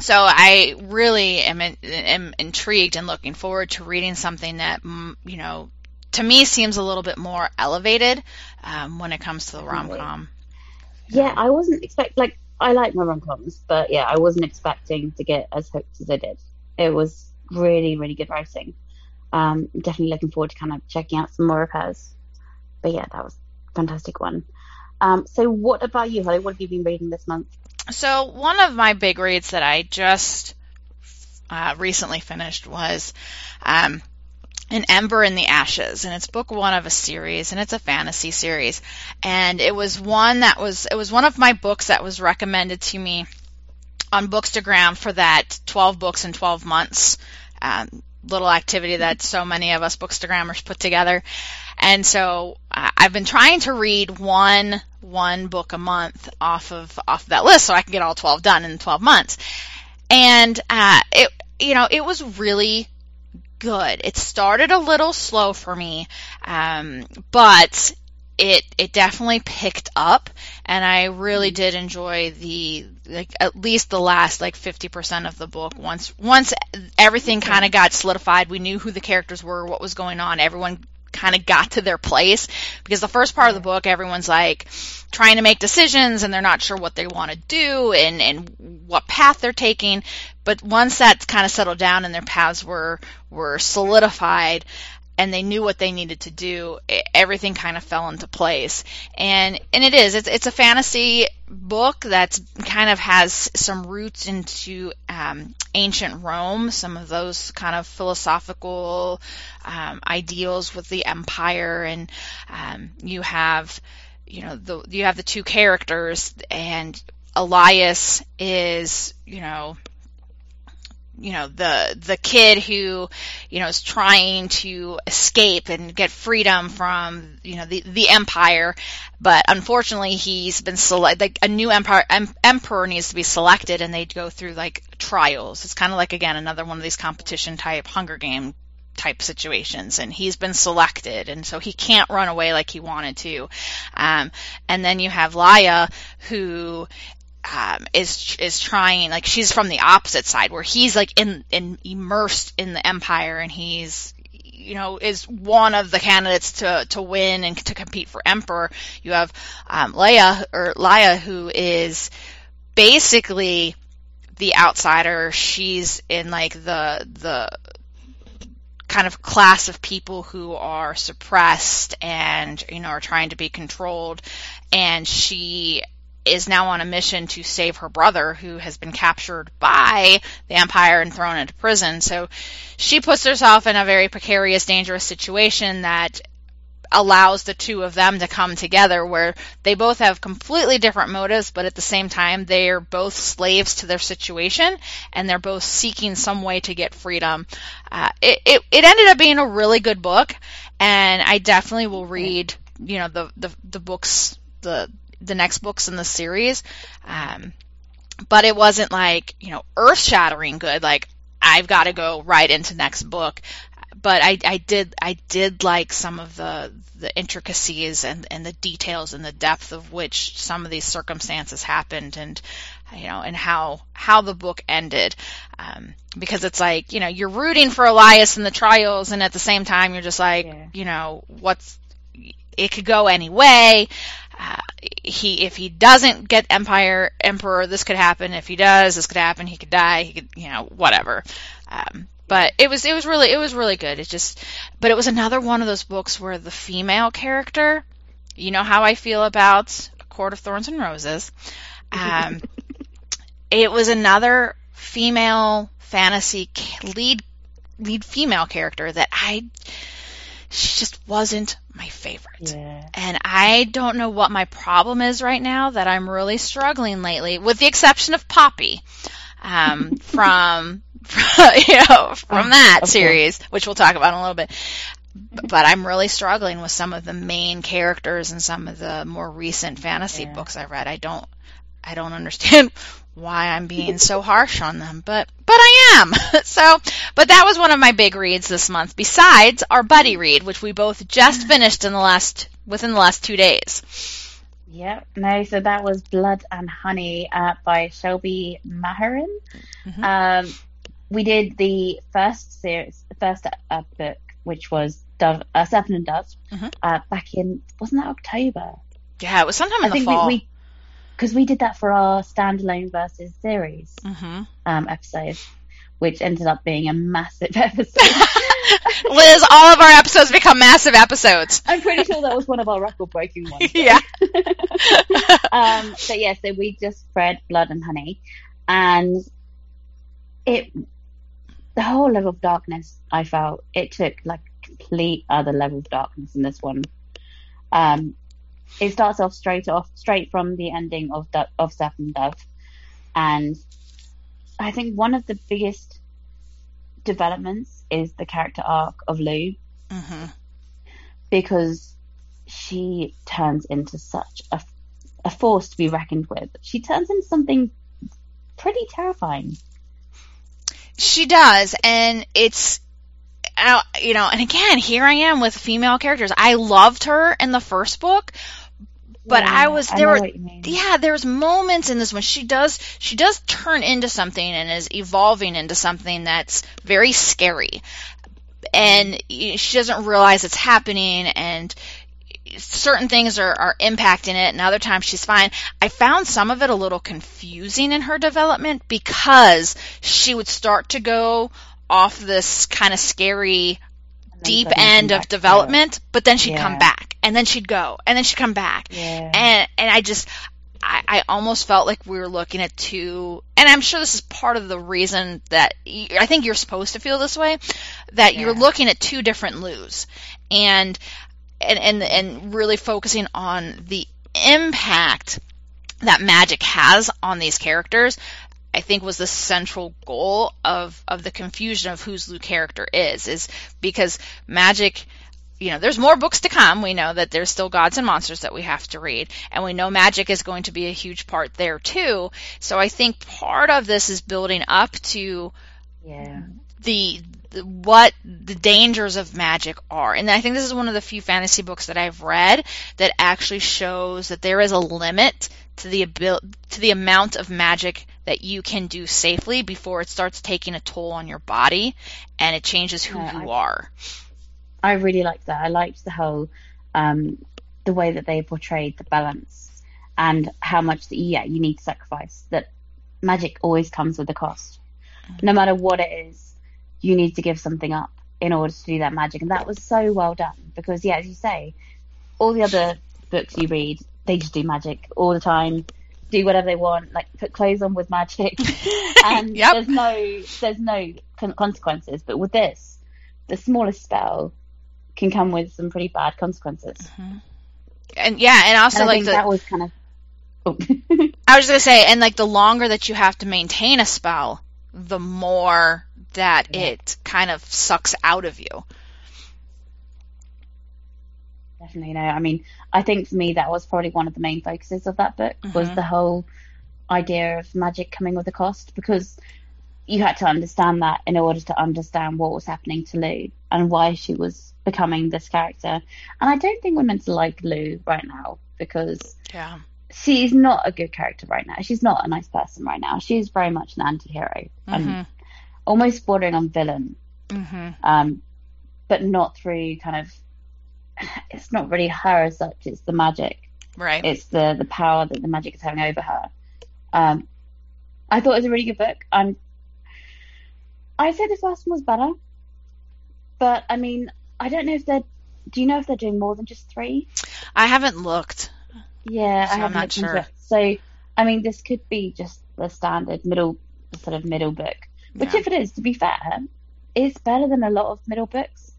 so I really am, am intrigued and looking forward to reading something that mm, you know to me seems a little bit more elevated um, when it comes to the rom com. Yeah, I wasn't expect like I like my rom coms, but yeah, I wasn't expecting to get as hooked as I did. It was really, really good writing. Um, definitely looking forward to kind of checking out some more of hers. But yeah, that was a fantastic one. Um, so what about you, Holly? What have you been reading this month? So one of my big reads that I just uh, recently finished was um, an Ember in the Ashes, and it's book one of a series, and it's a fantasy series. And it was one that was it was one of my books that was recommended to me on Bookstagram for that 12 books in 12 months um, little activity that so many of us Bookstagrammers put together. And so uh, I've been trying to read one one book a month off of off of that list so I can get all 12 done in 12 months. And uh, it you know it was really good. It started a little slow for me, um, but it it definitely picked up, and I really did enjoy the like at least the last like fifty percent of the book. Once once everything kind of got solidified, we knew who the characters were, what was going on. Everyone kind of got to their place. Because the first part of the book everyone's like trying to make decisions and they're not sure what they want to do and and what path they're taking. But once that's kind of settled down and their paths were were solidified and they knew what they needed to do everything kind of fell into place. And and it is it's it's a fantasy book that's kind of has some roots into um, ancient Rome some of those kind of philosophical um, ideals with the empire. And um, you have you know the you have the two characters and Elias is you know you know the the kid who you know is trying to escape and get freedom from you know the the empire. But unfortunately he's been select like a new empire em- emperor needs to be selected and they go through like trials. It's kind of like again another one of these competition type hunger game type situations and he's been selected and so he can't run away like he wanted to. Um, and then you have Laia who um, is is trying like she's from the opposite side where he's like in in immersed in the empire and he's you know is one of the candidates to to win and to compete for emperor. You have um, Leia or Laia who is basically the outsider. She's in like the the kind of class of people who are suppressed and you know are trying to be controlled. And she is now on a mission to save her brother who has been captured by the Empire and thrown into prison. So she puts herself in a very precarious, dangerous situation that allows the two of them to come together where they both have completely different motives, but at the same time, they are both slaves to their situation and they're both seeking some way to get freedom. Uh, it, it, it ended up being a really good book and I definitely will read, you know, the, the, the books, the, the next books in the series. Um, but it wasn't like, you know, earth shattering good. Like, I've got to go right into next book but I, I did I did like some of the the intricacies and, and the details and the depth of which some of these circumstances happened and you know and how how the book ended um, because it's like you know you're rooting for Elias in the trials and at the same time you're just like yeah. you know what's it could go any way uh, he if he doesn't get empire emperor this could happen if he does this could happen he could die he could you know whatever um, but it was it was really it was really good. It just but it was another one of those books where the female character, you know how I feel about A Court of Thorns and Roses. Um, it was another female fantasy lead lead female character that I she just wasn't my favorite. Yeah. And I don't know what my problem is right now that I'm really struggling lately, with the exception of Poppy um, from you know, from that series, which we'll talk about in a little bit. But I'm really struggling with some of the main characters and some of the more recent fantasy yeah. books I've read. I don't, I don't understand why I'm being so harsh on them, but but I am. so, but that was one of my big reads this month. Besides our buddy read, which we both just finished in the last within the last two days. Yep. No, so that was Blood and Honey uh, by Shelby Mahurin. Mm-hmm. Um, we did the first series, first uh, book, which was Dove, uh, Serpent and Dove, mm-hmm. uh, back in wasn't that October? Yeah, it was sometime in I the fall. Because we, we, did that for our standalone versus series mm-hmm. um, episode, which ended up being a massive episode. Liz, all of our episodes become massive episodes. I'm pretty sure that was one of our record breaking ones. Yeah. um, but yeah, so we just spread Blood and Honey, and it the whole level of darkness I felt it took like complete other level of darkness in this one. Um, it starts off straight off straight from the ending of of Serpent Dove, and I think one of the biggest developments is the character arc of Lou, mm-hmm. because she turns into such a a force to be reckoned with. She turns into something pretty terrifying. She does, and it's uh, you know, and again, here I am with female characters. I loved her in the first book, but yeah, I was there I were yeah, there's moments in this one she does she does turn into something and is evolving into something that's very scary. And she doesn't realize it's happening and certain things are, are impacting it and other times she's fine. I found some of it a little confusing in her development because she would start to go off this kind of scary deep end of development, but then she'd yeah. come back and then she'd go and then she'd come back. Yeah. And and I just I, I almost felt like we were looking at two, and I'm sure this is part of the reason that I think you're supposed to feel this way, that yeah. you're looking at two different Lous. And and, and, and really focusing on the impact that magic has on these characters, I think was the central goal of, of the confusion of whose Lou character is, is because magic, you know, there's more books to come. We know that there's still gods and monsters that we have to read, and we know magic is going to be a huge part there too. So I think part of this is building up to yeah. the what the dangers of magic are. And I think this is one of the few fantasy books that I've read that actually shows that there is a limit to the abil- to the amount of magic that you can do safely before it starts taking a toll on your body and it changes who yeah, you I, are. I really liked that. I liked the whole um, the way that they portrayed the balance and how much that yeah you need to sacrifice. That magic always comes with a cost, mm-hmm. no matter what it is you need to give something up in order to do that magic. And that was so well done because, yeah, as you say, all the other books you read, they just do magic all the time. do whatever they want, like put clothes on with magic, and Yep. there's no there's no consequences. But with this, the smallest spell can come with some pretty bad consequences. And yeah, and also And I like think the, that was kind of. Oh. I was just gonna say, and like the longer that you have to maintain a spell, the more that Yeah. it kind of sucks out of you. Definitely no. I mean, I think for me that was probably one of the main focuses of that book was Mhm. the whole idea of magic coming with a cost because you had to understand that in order to understand what was happening to Lou and why she was becoming this character. And I don't think we're meant to like Lou right now because Yeah. she's not a good character right now. She's not a nice person right now. She's very much an anti-hero and Mhm. almost bordering on villain Mhm. um, but not through kind of. It's not really her as such. It's the magic. Right. It's the the power that the magic is having over her. Um, I thought it was a really good book. Um, I say the first one was better, but I mean, I don't know if they're. Do you know if they're doing more than just three? I haven't looked. Yeah, So I I'm haven't not looked into sure. it. So, I mean, this could be just the standard middle, sort of middle book. Which, Yeah. if it is, to be fair, is better than a lot of middle books.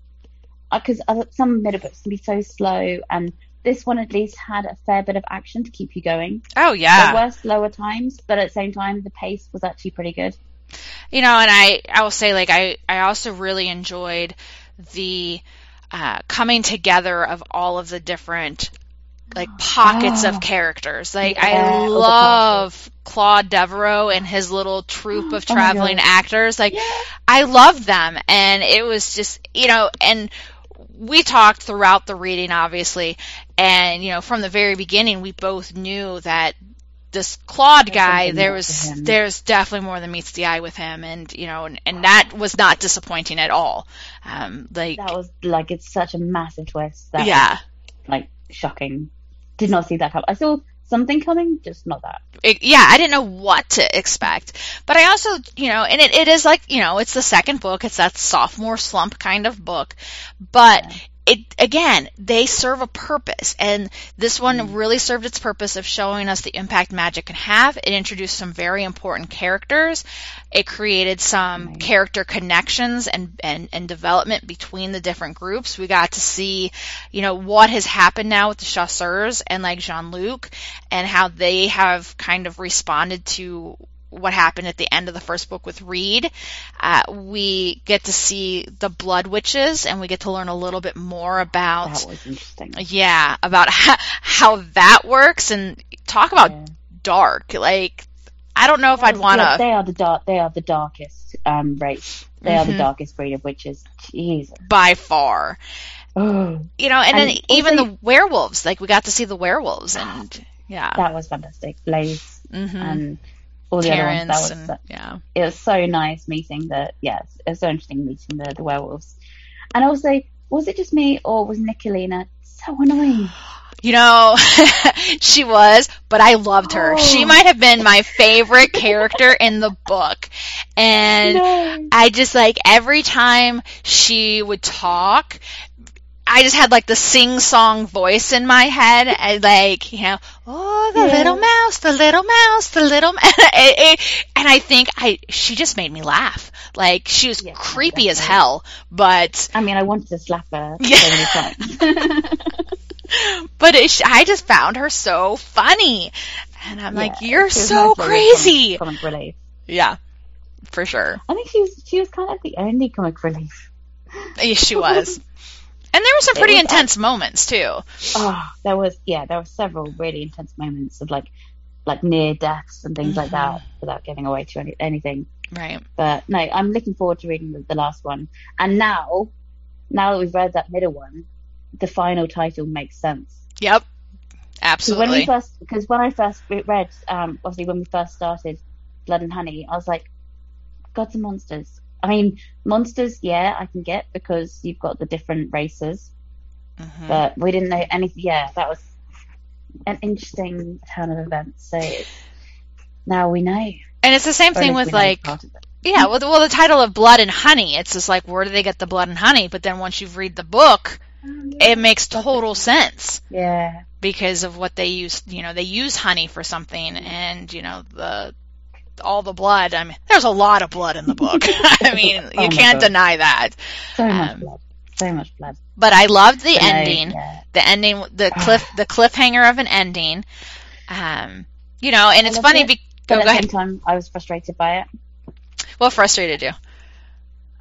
Uh, because some middle books can be so slow, and this one at least had a fair bit of action to keep you going. Oh yeah. There were slower times, but at the same time, the pace was actually pretty good. you know and i i will say like i i also really enjoyed the uh coming together of all of the different like pockets Oh. of characters like Yeah, i the love claud deveraux and his little troupe of Oh traveling God. actors like Yeah. i love them and it was just you know and we talked throughout the reading obviously and you know from the very beginning we both knew that this Claud guy, there was there's definitely more than meets the eye with him, and you know, and, and that was not disappointing at all. Um, like, That was like it's such a massive twist. That yeah, was, like shocking. Did not see that coming. I saw something coming, just not that. it, yeah, I didn't know what to expect, but I also, you know, and it, it is like, you know, it's the second book, it's that sophomore slump kind of book, but Yeah. It again, they serve a purpose, and this one Mm. really served its purpose of showing us the impact magic can have. It introduced some very important characters. It created some character connections and, and and development between the different groups. We got to see, you know, what has happened now with the chasseurs and like Jean Luc, and how they have kind of responded to what happened at the end of the first book with Reid. Uh, we get to see the Blood Witches, and we get to learn a little bit more about That was interesting. yeah about how, how that works and talk about Yeah. dark. Like I don't know if I'd want to. they are the dark. They are the darkest um, race. They are the Mhm. darkest breed of witches. Jesus. by far. Oh, You know, and, And then even the werewolves, like we got to see the werewolves and yeah. that was fantastic. Blaise Mhm. and all the other ones. That Terrence was and yeah. it was so nice meeting the yes. It was so interesting meeting the, the werewolves. And also, was it just me or was Nicholina so annoying? You know, she was, but I loved her. She Oh. might have been my favorite character in the book. And no. I just like every time she would talk, I just had like the sing song voice in my head. and like, you know, oh, the Yeah. little mouse, the little mouse, the little mouse. and I think I, she just made me laugh. Like she was Yeah, creepy as hell, but, I mean, I wanted to slap her Yeah. so many times. but it, I just found her so funny. And I'm like, you're so crazy. Comic, comic relief. Yeah, for sure. I think she was she was kind of the only comic relief. Yes, she was. And there were some pretty intense moments too. Oh, there was yeah, there were several really intense moments of like like near deaths and things like that without giving away to any, anything. Right. But no, I'm looking forward to reading the, the last one. And now, now that we've read that middle one, the final title makes sense. Yep. Absolutely. when we first, because when I first read, um, obviously when we first started Blood and Honey, I was like, gods and monsters. I mean, monsters, yeah, I can get because you've got the different races, Mhm. but we didn't know anything. Yeah, that was an interesting turn of events. So now we know. and it's the same Or thing with like, part of it. yeah, well, the, well, the title of Blood and Honey, it's just like, where do they get the blood and honey? But then once you read the book, it makes total sense Yeah. because of what they use. You know, they use honey for something, and you know the all the blood. I mean, there's a lot of blood in the book. I mean, Oh you can't God. deny that. So much Um, blood. So much blood. But I loved the But ending. yeah. The ending, the cliff, the cliffhanger of an ending. Um, you know, and I it's funny. it, Be- But oh, at go the ahead. same time, I was frustrated by it. What frustrated you?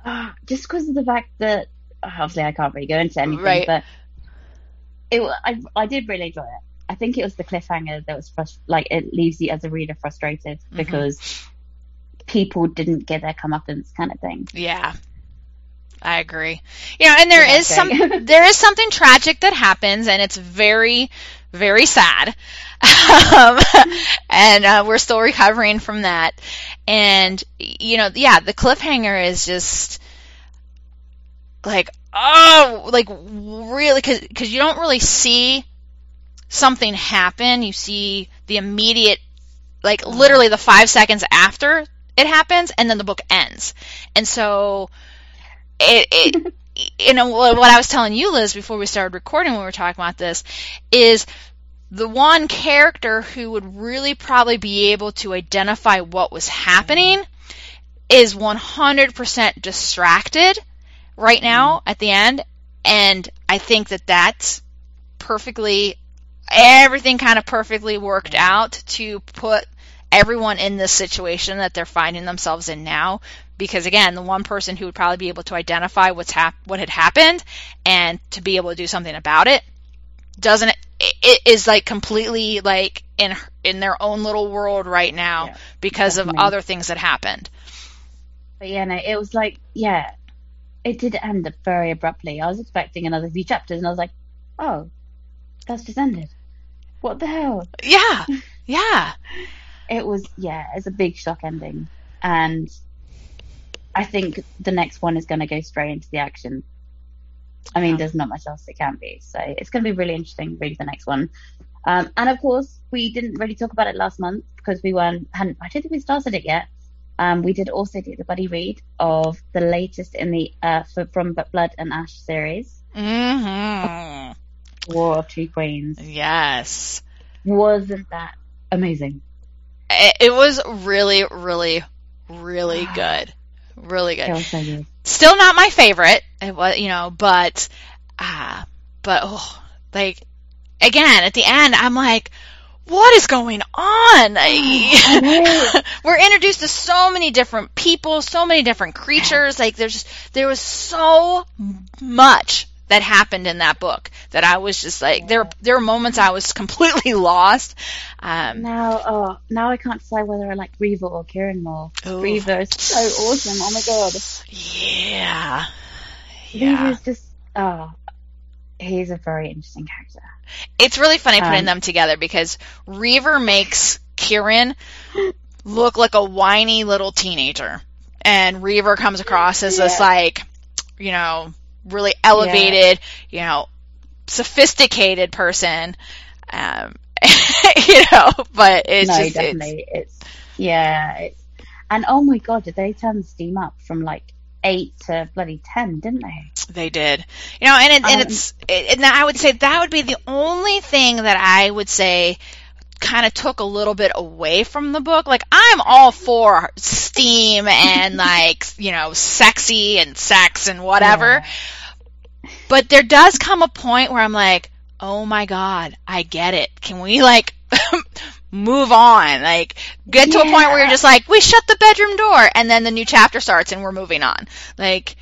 Just because of the fact that obviously I can't really go into anything, Right. but it I I did really enjoy it. I think it was the cliffhanger that was frust- like it leaves you as a reader frustrated Mhm. because people didn't get their comeuppance kind of thing. Yeah. I agree. You know, and there Yeah, is some there is something tragic that happens and it's very very sad. Um, and uh, we're still recovering from that. And you know, yeah, the cliffhanger is just like oh, like really cuz cuz you don't really see something happen. You see the immediate like literally the 5 seconds after it happens and then the book ends. And so it, it you know what what I was telling you Liz before we started recording when we were talking about this is the one character who would really probably be able to identify what was happening is 100% distracted right now mm-hmm. at the end and I think that that's perfectly everything kind of perfectly worked mm-hmm. out to put everyone in this situation that they're finding themselves in now because again the one person who would probably be able to identify what's hap- what had happened and to be able to do something about it doesn't it is like completely like in in their own little world right now Yeah, because definitely. of other things that happened But yeah, no, it was like yeah, it did end up very abruptly. I was expecting another few chapters, and I was like, oh, that's just ended. What the hell? yeah yeah It was yeah, it's a big shock ending, and I think the next one is going to go straight into the action. I mean, Yeah. there's not much else it can be, so it's going to be really interesting reading the next one. Um, and of course, we didn't really talk about it last month because we weren't hadn't. I don't think we started it yet. Um, we did also do the buddy read of the latest in the uh, for, from Blood and Ash series, mhm War of Two Queens. yes Wasn't that amazing? it, it was really really really good really good so good. still not my favorite. It was, you know, but, ah, but oh, like again at the end, I'm like, what is going on? I. We're introduced to so many different people, so many different creatures. Like there's there was so much that happened in that book that I was just like there there were moments I was completely lost. Um, Now, oh, now I can't decide whether I like Reaver or Kieran more. Reaver is so awesome. Oh my god. yeah, yeah. is just, oh, he's a very interesting character. it's really funny putting Um, them together because Reaver makes Kieran look like a whiny little teenager, and Reaver comes across as this like, you know, really elevated, you know, sophisticated person. Um, you know, but it's no, just it's, definitely. It's, yeah. It's, and oh my god, did they turn Steam up from like 8 to bloody 10, didn't they? They did, you know, and it, and Um, it's it, and I would say that would be the only thing that I would say kind of took a little bit away from the book. Like I'm all for steam and like you know sexy and sex and whatever, but there does come a point where I'm like, oh my god, I get it. Can we like move on? Like get to a point where you're just like, we shut the bedroom door, and then the new chapter starts and we're moving on. Like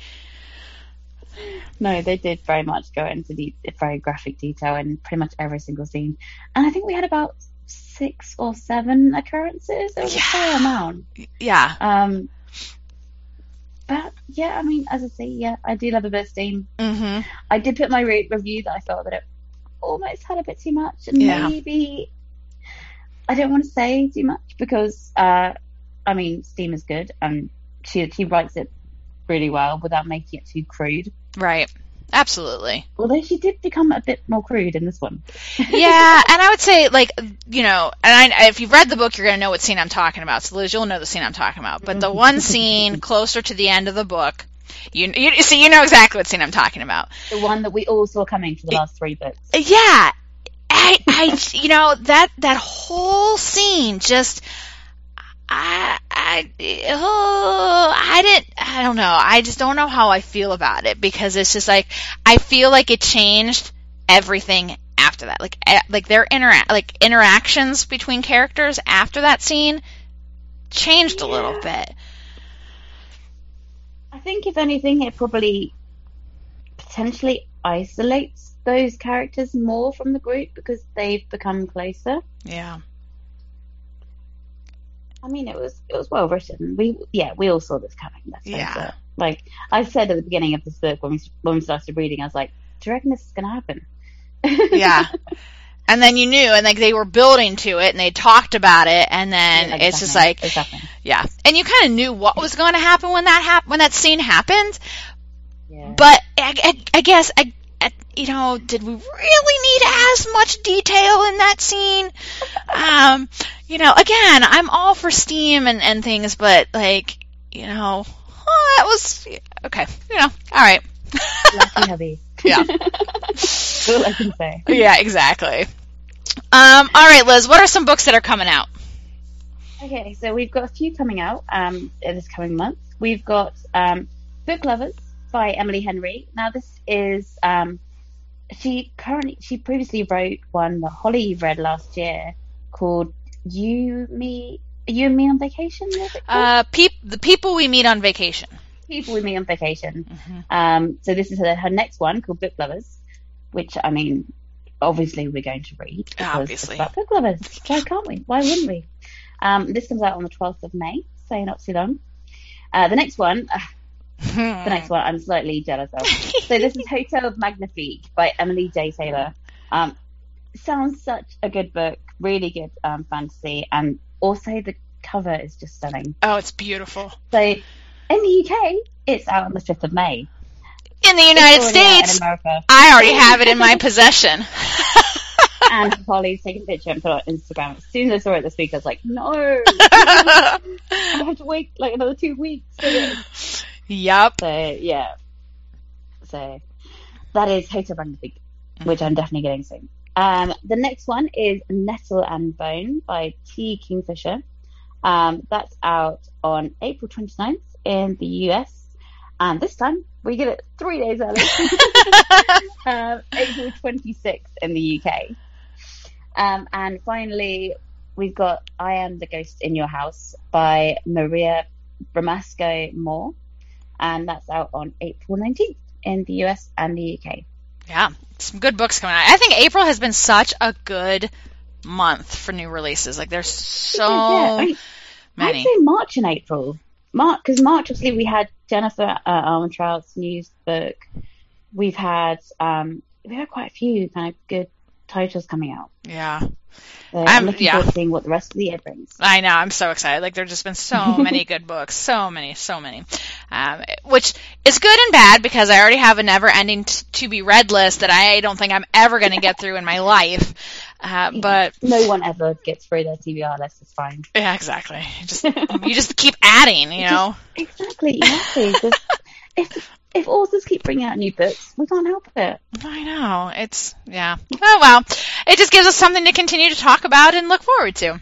No, they did very much go into the very graphic detail in pretty much every single scene. And I think we had about six or seven occurrences. It was a fair amount. yeah. Um, but yeah, I mean, as I say, yeah, I do love a bit of steam. hmm I did put my re- review that I felt that it almost had a bit too much, and Yeah. maybe I don't want to say too much because, uh, I mean, Steam is good, and she she writes it really well without making it too crude. Right. Absolutely. Although she did become a bit more crude in this one. Yeah, and I would say like you know, and I, if you've read the book, you're gonna know what scene I'm talking about. So Liz, you'll know the scene I'm talking about. But the one scene closer to the end of the book, You, you see, you know exactly what scene I'm talking about. The one that we all saw coming for the last three books. Uh, yeah, I, I, you know that that whole scene just, I, I, oh, I didn't, I don't know. I just don't know how I feel about it because it's just like I feel like it changed everything after that. Like, eh, like their interact, like interactions between characters after that scene changed a little bit. I think if anything, it probably potentially isolates those characters more from the group because they've become closer. Yeah. I mean, it was it was well written. We yeah, we all saw this coming. Let's Yeah. Like I said at the beginning of this book when we when we started reading, I was like, "Do you reckon this is going to happen?" Yeah. And then you knew, and like they were building to it, and they talked about it, and then Yeah, like, it's it's just like, It's yeah, and you kind of knew what was going to happen when that hap- when that scene happened, Yeah. but I, I, I guess I, I, you know, did we really need as much detail in that scene? Um, you know, again, I'm all for steam and and things, but like, you know, oh, that was okay. You know, all right. Lucky hubby. yeah. That's all I can say. Yeah, exactly. Um, all right, Liz, what are some books that are coming out? Okay, so we've got a few coming out um, this coming month. We've got um, Book Lovers by Emily Henry. Now, this is um, she currently she previously wrote one that Holly read last year called "You Me You and Me on Vacation." Was it called? Uh, peop- the people we meet on vacation. People with Me on Vacation. Mhm. Um, so this is her, her next one called Book Lovers, which I mean, obviously we're going to read Obviously. book lovers. Why can't we? Why wouldn't we? Um, this comes out on the 12th of May, so not too long. Uh, the next one, uh, the next one, I'm slightly jealous of. So this is Hotel Magnifique by Emily J. Taylor. Um, sounds such a good book, really good um, fantasy, and also the cover is just stunning. oh, it's beautiful. So in the UK, it's out on the 5th of May. In the United States, in America. I already have it in my possession. and Holly's taken a picture and put it on Instagram. As soon as I saw it this week, I was like, no, I have to wait like another two weeks for this. Yep. So yeah, so that is Hotel Magnifique, which I'm definitely getting soon. Um, the next one is Nettle and Bone by T. Kingfisher. Um, that's out on April 29th in the US. And this time we get it three days early. um, April 26th in the UK. Um, and finally, we've got I Am the Ghost in Your House by Maria Bramasco Moore. And that's out on April 19th in the US and the UK. Yeah, some good books coming out. I think April has been such a good month for new releases. Like there's so Yeah, I mean, many. I'd say March and April. March, because March, obviously, we had Jennifer uh, Armentrout's news book. We've had um, we've had quite a few kind of good titles coming out. Yeah. So I'm- I'm, looking yeah. forward to seeing what the rest of the year brings. I know. I'm so excited. Like there's just been so many good books, so many, so many, um, which is good and bad because I already have a never-ending t- to be read list that I don't think I'm ever going to get through in my life. Uh, but No one ever gets through their TBR list. It's fine. yeah, exactly. You just you just keep adding, you know. Exactly. Exactly. Just- if authors keep bringing out new books, we can't help it. I know. It's yeah. Oh well. It just gives us something to continue to talk about and look forward to.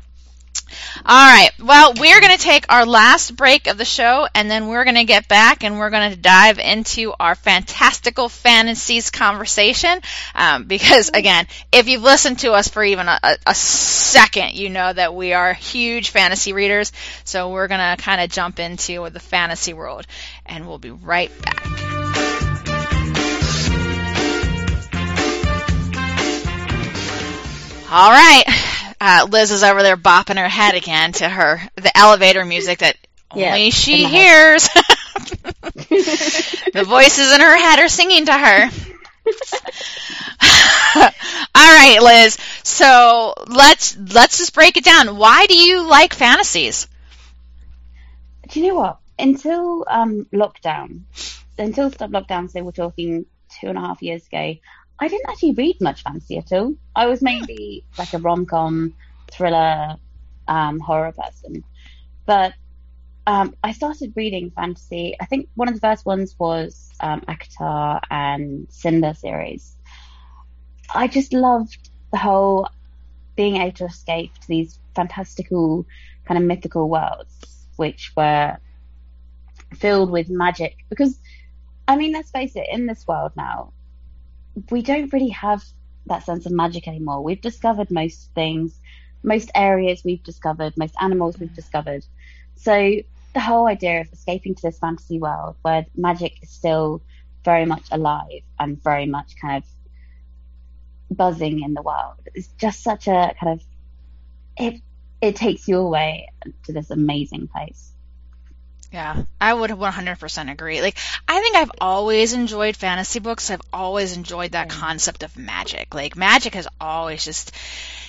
All right. Well, we're going to take our last break of the show and then we're going to get back and we're going to dive into our fantastical fantasies conversation. Um, because again, if you've listened to us for even a, a, a second, you know that we are huge fantasy readers. So we're going to kind of jump into the fantasy world and we'll be right back. All right. Uh, Liz is over there bopping her head again to her the elevator music that Yeah, only she hears. the voices in her head are singing to her. All right, Liz. So let's let's just break it down. Why do you like fantasies? Do you know what? Until um, lockdown, until stop lockdown, so we're talking two and a half years ago, I didn't actually read much fantasy at all. I was mainly like a rom com, thriller, um, horror person. But um, I started reading fantasy. I think one of the first ones was um, ACOTAR and Cinder series. I just loved the whole being able to escape to these fantastical kind of mythical worlds, which were filled with magic. Because, I mean, let's face it, in this world now, we don't really have that sense of magic anymore. We've discovered most things, most areas we've discovered, most animals we've mm. discovered. So the whole idea of escaping to this fantasy world where magic is still very much alive and very much kind of buzzing in the world is just such a kind of it it takes you away to this amazing place. Yeah, I would 100% agree. Like, I think I've always enjoyed fantasy books. I've always enjoyed that concept of magic. Like, magic has always just,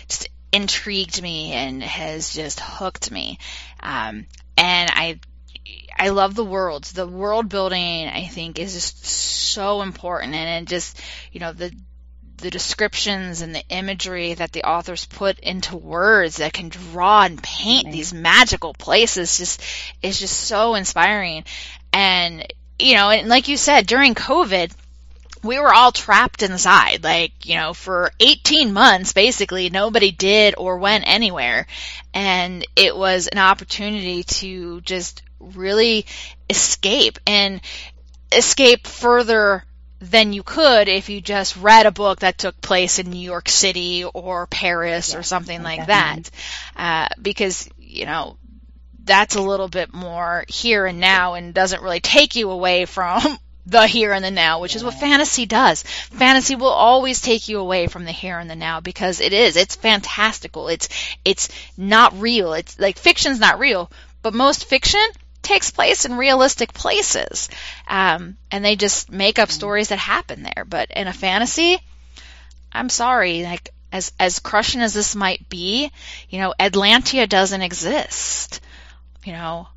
just intrigued me and has just hooked me. Um, and I, I love the worlds. The world building, I think, is just so important. And it just, you know, the, the descriptions and the imagery that the authors put into words that can draw and paint these magical places just is just so inspiring. And you know, and like you said, during COVID, we were all trapped inside. Like, you know, for 18 months, basically, nobody did or went anywhere. And it was an opportunity to just really escape and escape further than you could if you just read a book that took place in New York City or Paris yeah, or something like definitely. that. Uh, because, you know, that's a little bit more here and now and doesn't really take you away from the here and the now, which yeah. is what fantasy does. Fantasy will always take you away from the here and the now because it is. It's fantastical. It's, it's not real. It's like fiction's not real, but most fiction takes place in realistic places. Um, and they just make up stories that happen there. But in a fantasy, I'm sorry, like, as, as crushing as this might be, you know, Atlantia doesn't exist. You know,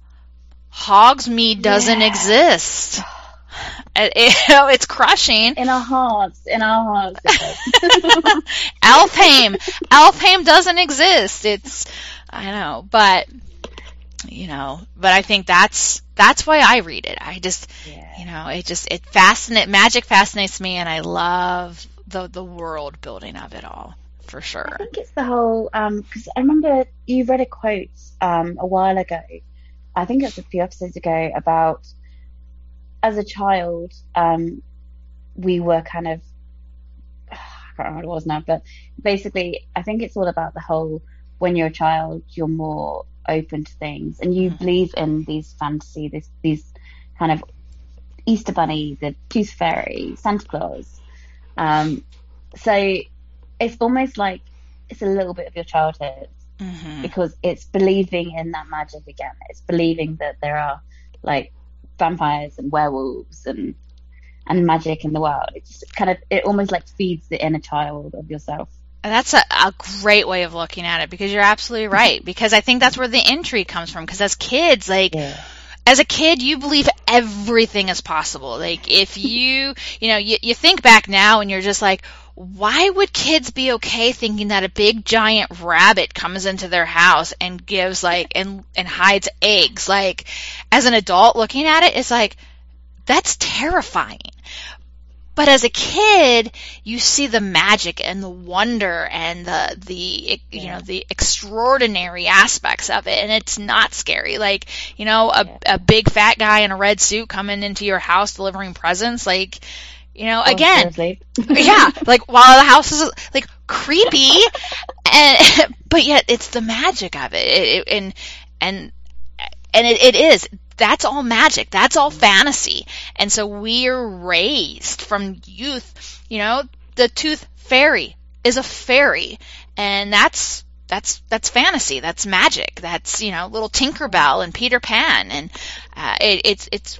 Hogsmeade doesn't yeah. exist. It, it, you know, it's crushing. In our hearts, in our hearts. Elfhame, Elfhame doesn't exist. It's, I know, but you know, but I think that's that's why I read it. I just, yeah. you know, it just it fascinate magic fascinates me, and I love the the world building of it all for sure. I think it's the whole because um, I remember you read a quote um, a while ago. I think it was a few episodes ago about as a child um, we were kind of I can't remember what it was now, but basically I think it's all about the whole when you're a child you're more open to things and you mm-hmm. believe in these fantasy, this, these kind of Easter Bunny, the Tooth Fairy, Santa Claus. Um, so it's almost like it's a little bit of your childhood mm-hmm. because it's believing in that magic again. It's believing that there are like vampires and werewolves and and magic in the world. It just kind of it almost like feeds the inner child of yourself. That's a, a, great way of looking at it because you're absolutely right. Because I think that's where the intrigue comes from. Because as kids, like, yeah. as a kid, you believe everything is possible. Like, if you, you know, you, you think back now and you're just like, why would kids be okay thinking that a big giant rabbit comes into their house and gives like, and, and hides eggs? Like, as an adult looking at it, it's like, that's terrifying. But as a kid, you see the magic and the wonder and the the you know the extraordinary aspects of it, and it's not scary. Like you know, a yeah. a big fat guy in a red suit coming into your house delivering presents, like you know, oh, again, yeah, like while the house is like creepy, and but yet it's the magic of it, it, it and and and it, it is that's all magic. That's all fantasy. And so we're raised from youth, you know, the tooth fairy is a fairy and that's that's that's fantasy. That's magic. That's you know little Tinkerbell and Peter Pan and uh, it, it's it's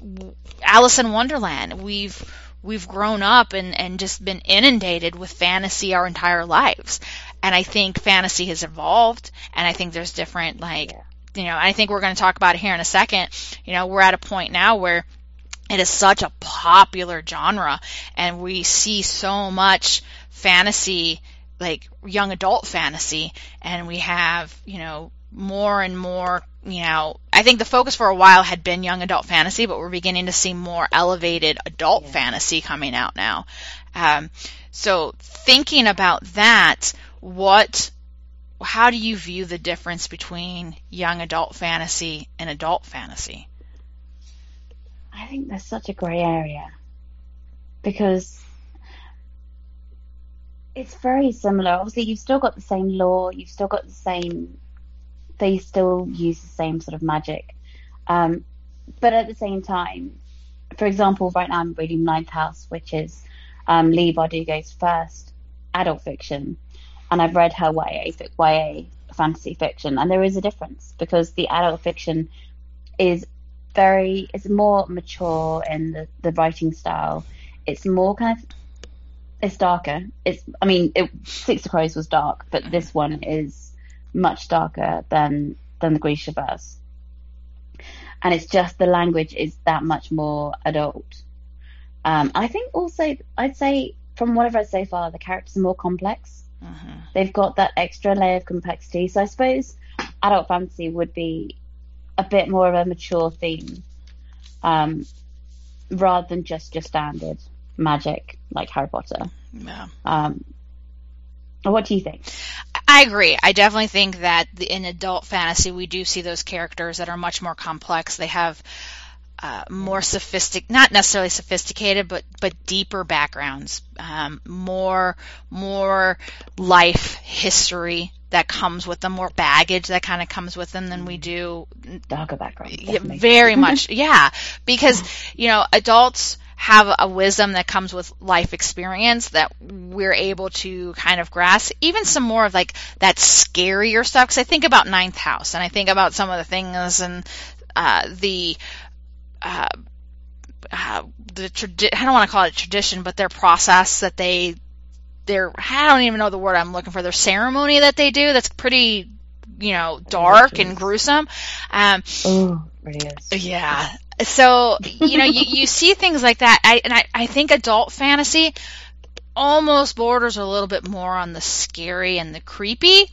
Alice in Wonderland. We've we've grown up and and just been inundated with fantasy our entire lives. And I think fantasy has evolved, and I think there's different like yeah you know, I think we're going to talk about it here in a second. You know, we're at a point now where it is such a popular genre and we see so much fantasy, like young adult fantasy, and we have, you know, more and more you know, I think the focus for a while had been young adult fantasy, but we're beginning to see more elevated adult yeah. fantasy coming out now. Um, so thinking about that, what, how do you view the difference between young adult fantasy and adult fantasy? I think there's such a grey area because it's very similar. Obviously, you've still got the same law, you've still got the same they still use the same sort of magic. Um, but at the same time, for example, right now I'm reading Ninth House, which is um, Leigh Bardugo's first adult fiction, and I've read her YA, YA fantasy fiction, and there is a difference because the adult fiction is very, it's more mature in the, the writing style. It's more kind of, it's darker. It's, I mean, it, Six of Crows was dark, but this one is much darker than than the Grishaverse. And it's just the language is that much more adult. Um, I think also I'd say from what I've read so far, the characters are more complex. Uh-huh. They've got that extra layer of complexity. So I suppose adult fantasy would be a bit more of a mature theme, um, rather than just your standard magic like Harry Potter. Yeah. Um, what do you think? I agree. I definitely think that in adult fantasy, we do see those characters that are much more complex. They have uh, more sophistic, not necessarily sophisticated, but but deeper backgrounds, um, more more life history that comes with them, more baggage that kind of comes with them than we do darker background. Yeah, very much, yeah, because you know adults have a wisdom that comes with life experience that we're able to kind of grasp. Even some more of like that scarier stuff. Because I think about Ninth House and I think about some of the things and uh, the. Uh, uh, the tradi- I don't want to call it tradition, but their process that they, their I don't even know the word I'm looking for. Their ceremony that they do that's pretty, you know, dark and gruesome. Um, oh. Yeah, so you know you, you see things like that I, and I, I think adult fantasy almost borders a little bit more on the scary and the creepy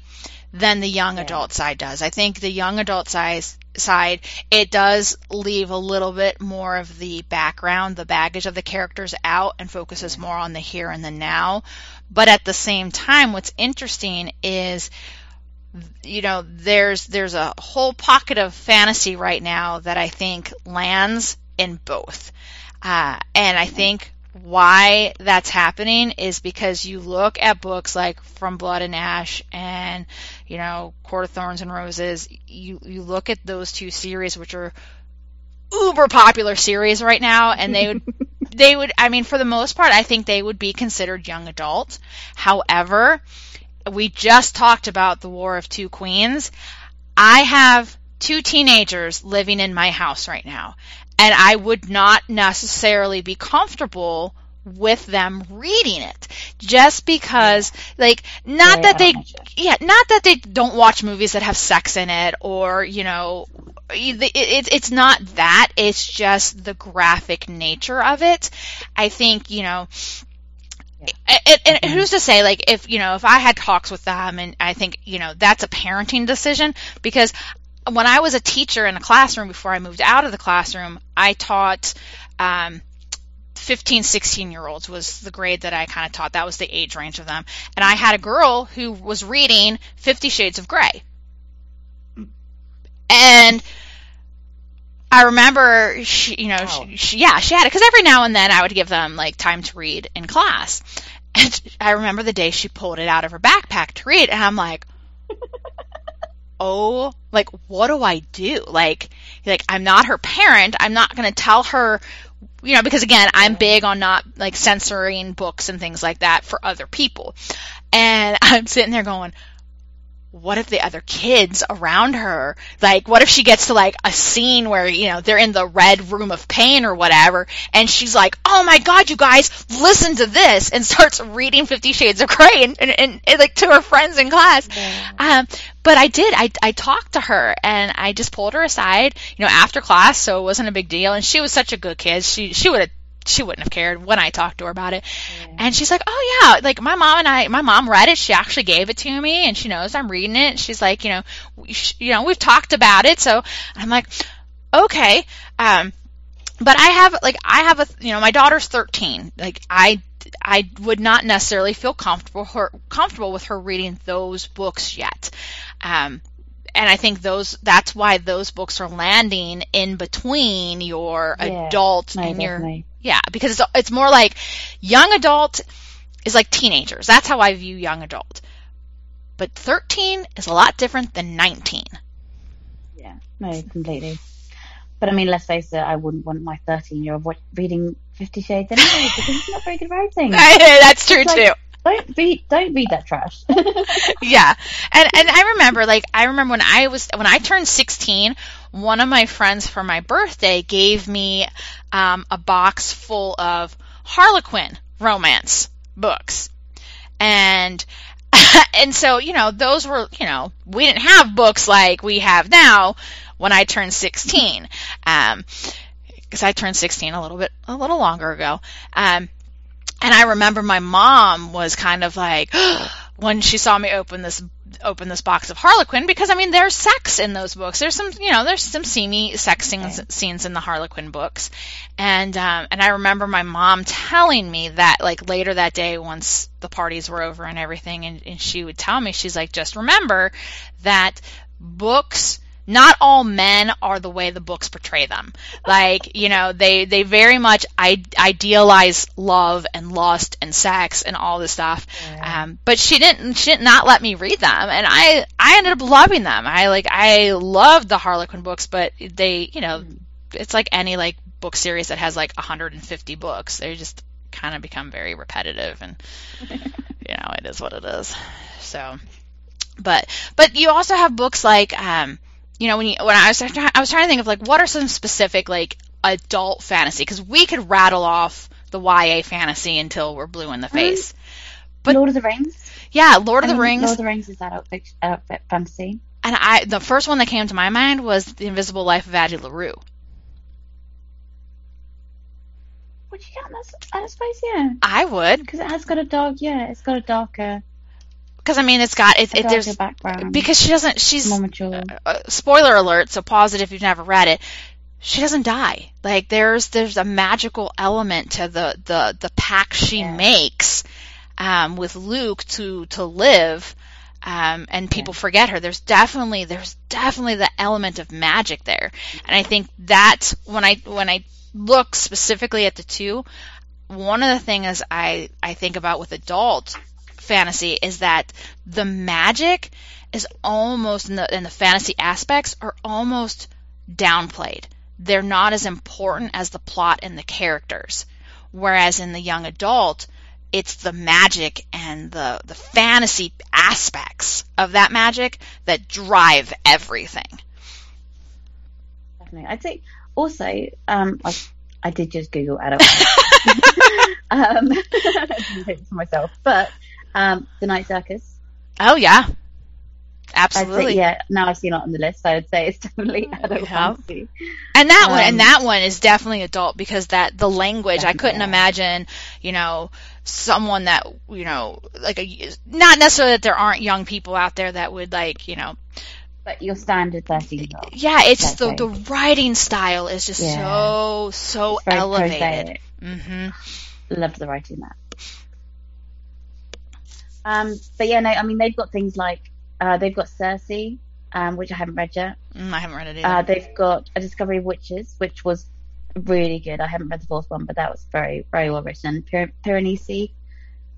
than the young yeah. adult side does i think the young adult size side it does leave a little bit more of the background the baggage of the characters out and focuses more on the here and the now. But at the same time what's interesting is you know, there's there's a whole pocket of fantasy right now that I think lands in both, uh, and I think why that's happening is because you look at books like From Blood and Ash and you know Court of Thorns and Roses. You you look at those two series, which are uber popular series right now, and they would. they would, I mean, for the most part, I think they would be considered young adult. However, we just talked about the War of Two Queens. I have two teenagers living in my house right now, and I would not necessarily be comfortable with them reading it. Just because yeah. like not yeah, that they yeah. not that they don't watch movies that have sex in it or you know it, it, it's not that. It's just the graphic nature of it. I think you know and, and, mm-hmm. who's to say, like, if, you know, if I had talks with them and I think, you know, that's a parenting decision because when I was a teacher in a classroom before I moved out of the classroom, I taught, um, 15, 16 year olds was the grade that I kind of taught. That was the age range of them. And I had a girl who was reading Fifty Shades of Grey. And I remember she, you know, oh. she, she, yeah, she had it because every now and then I would give them like time to read in class. And I remember the day she pulled it out of her backpack to read, and I'm like, oh, like what do I do? Like, like I'm not her parent. I'm not going to tell her, you know, because again, I'm big on not like censoring books and things like that for other people. And I'm sitting there going, what if the other kids around her, like, what if she gets to like a scene where, you know, they're in the red room of pain or whatever, and she's like, oh my god, you guys, listen to this, and starts reading Fifty Shades of Grey and, and, and, and like to her friends in class. Yeah. Um, but I did, I, I talked to her and I just pulled her aside, you know, after class, so it wasn't a big deal, and she was such a good kid. She, she would have she wouldn't have cared when I talked to her about it. Yeah. And she's like, "Oh yeah, like my mom and I, my mom read it. She actually gave it to me, and she knows I'm reading it. She's like, you know, we, you know, we've talked about it. So I'm like, okay. Um, but I have like I have a you know my daughter's 13. Like I I would not necessarily feel comfortable her comfortable with her reading those books yet. Um, and I think those that's why those books are landing in between your yeah, adult and your yeah because it's it's more like young adult is like teenagers. That's how I view young adult. But 13 is a lot different than 19. Yeah, no, completely. But I mean, let's face it, I wouldn't want my 13 year old reading Fifty Shades anyway because it's not very good writing. That's true like, too. Don't read, don't read that trash. yeah, and and I remember, like, I remember when I was when I turned 16, one of my friends for my birthday gave me um, a box full of Harlequin romance books, and and so you know those were you know we didn't have books like we have now when I turned 16. Um, because I turned 16 a little bit, a little longer ago. Um, and I remember my mom was kind of like, when she saw me open this open this box of Harlequin because I mean there's sex in those books. There's some you know there's some seamy sex scenes, okay. scenes in the Harlequin books, and um, and I remember my mom telling me that like later that day once the parties were over and everything, and, and she would tell me she's like just remember that books not all men are the way the books portray them. Like, you know, they, they very much I- idealize love and lust and sex and all this stuff. Yeah. Um, but she didn't, she did not let me read them. And I, I ended up loving them. I like, I loved the Harlequin books, but they, you know, it's like any like book series that has like 150 books. They just kind of become very repetitive and, you know, it is what it is. So, but, but you also have books like, um, you know, when you when I was I was trying to think of like what are some specific like adult fantasy because we could rattle off the YA fantasy until we're blue in the mm-hmm. face. But Lord of the Rings. Yeah, Lord I of the Rings. Lord of the Rings is adult, adult fantasy. And I the first one that came to my mind was The Invisible Life of Addie LaRue. Would you count that as space? Yeah. I would because it has got a dark. Yeah, it's got a darker because I mean it's got it, it there's background. because she doesn't she's more mature. Uh, spoiler alert so pause it if you've never read it she doesn't die like there's there's a magical element to the the the pact she yeah. makes um, with Luke to to live um, and people yeah. forget her there's definitely there's definitely the element of magic there and I think that when I when I look specifically at the two one of the things I I think about with adult fantasy is that the magic is almost in the, in the fantasy aspects are almost downplayed. They're not as important as the plot and the characters. Whereas in the young adult, it's the magic and the, the fantasy aspects of that magic that drive everything. Definitely. I'd say also, um, I, I did just Google adult. um, myself, but um, the Night Circus. Oh yeah, absolutely. Say, yeah, now I've seen it on the list, so I would say it's definitely adult yeah. fantasy. And that um, one, and um, that one is definitely adult because that the language. I couldn't yeah. imagine, you know, someone that you know, like a not necessarily that there aren't young people out there that would like, you know. But your standard thirteen. Yeah, it's the the writing style is just yeah. so so elevated. Mm-hmm. Love the writing that. Um, but yeah, no, I mean they've got things like uh, they've got Circe, um, which I haven't read yet. Mm, I haven't read it either. Uh, they've got A Discovery of Witches, which was really good. I haven't read the fourth one, but that was very very well written. Pir- Piranesi.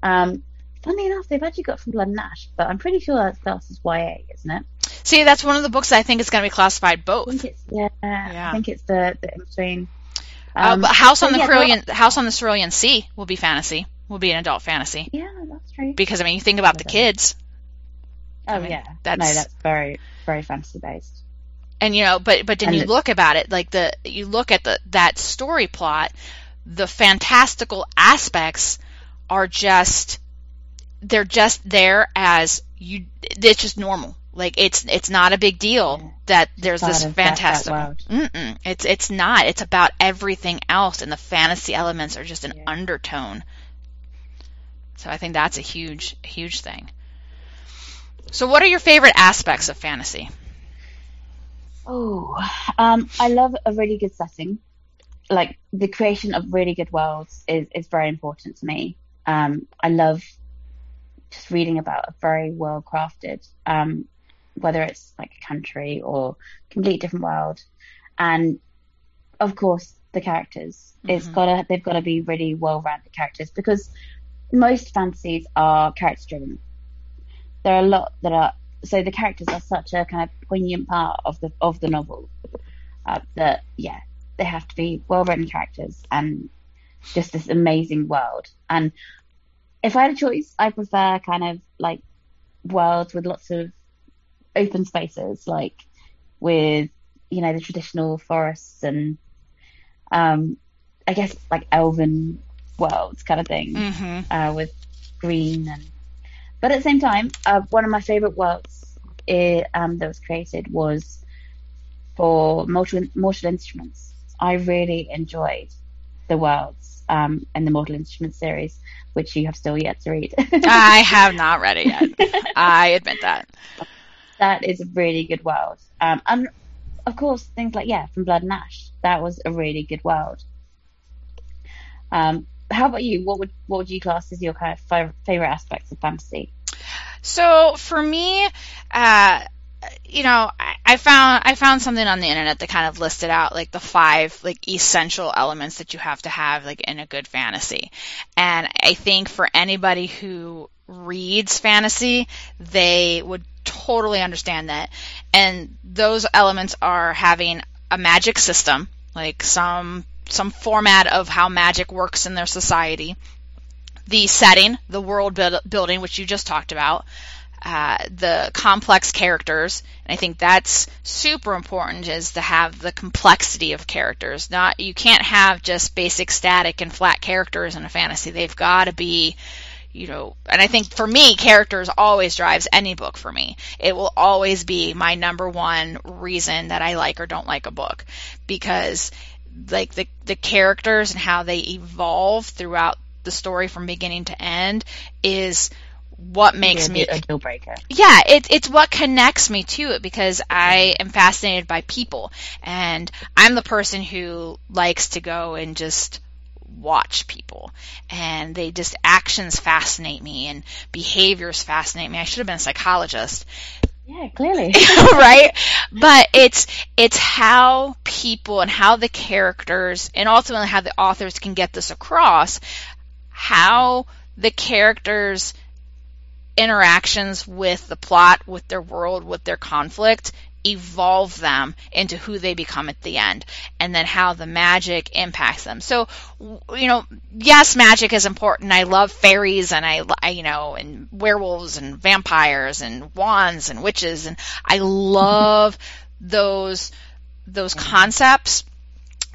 Um, funny enough, they've actually got from Blood and Ash, but I'm pretty sure that's classed as YA, isn't it? See, that's one of the books I think is going to be classified both. I think it's, yeah, yeah. I think it's the, the in between. Uh, um, uh, House on the yeah, Cerulean, House on the Cerulean Sea will be fantasy will be an adult fantasy. Yeah, that's true. Because I mean, you think about the kids. Oh I mean, yeah, that's, no, that's very very fantasy based. And you know, but but then and you look about it, like the you look at the that story plot, the fantastical aspects are just they're just there as you. It's just normal. Like it's it's not a big deal Yeah. that there's this of that- that fantastic. Mm-mm. It's it's not. It's about everything else, and the fantasy elements are just an Yeah. undertone. So I think that's a huge huge thing. So what are your favorite aspects of fantasy? Oh, um, I love a really good setting. Like the creation of really good worlds is, is very important to me. Um, I love just reading about a very well crafted, um, whether it's like a country or complete different world. And of course, the characters. It's Mhm. gotta, they've gotta be really well rounded characters because most fantasies are character driven. There are a lot that are so the characters are such a kind of poignant part of the of the novel uh, that yeah they have to be well written characters and just this amazing world and if I had a choice I prefer kind of like worlds with lots of open spaces like with you know the traditional forests and um I guess like elven worlds kind of thing Mm-hmm. uh, with green and but at the same time uh, one of my favorite worlds i um, that was created was for mortal, mortal instruments i really enjoyed the worlds um, in the mortal instruments series which you have still yet to read I have not read it yet. I admit that. that is a really good world um, and of course things like yeah from blood and ash that was a really good world um, how about you what would what would you class as your kind of favorite aspects of fantasy So for me, uh, you know, I, I found I found something on the internet that kind of listed out like the five like essential elements that you have to have like in a good fantasy. And I think for anybody who reads fantasy, they would totally understand that. And those elements are having a magic system, like some some format of how magic works in their society the setting, the world build- building, which you just talked about, uh, the complex characters, and I think that's super important is to have the complexity of characters. Not you can't have just basic static and flat characters in a fantasy. They've got to be you know, and I think for me, characters always drives any book for me. It will always be my number one reason that I like or don't like a book because like the the characters and how they evolve throughout the story from beginning to end is what makes Yeah, me a deal breaker. yeah, it, it's what connects me to it because I am fascinated by people and I'm the person who likes to go and just watch people and they just actions fascinate me and behaviors fascinate me. I should have been a psychologist Yeah, clearly. right? But it's it's how people and how the characters and ultimately how the authors can get this across how the characters interactions with the plot, with their world, with their conflict evolve them into who they become at the end and then how the magic impacts them. So, you know, yes, magic is important. I love fairies and I, I, you know, and werewolves and vampires and wands and witches and I love those, those concepts.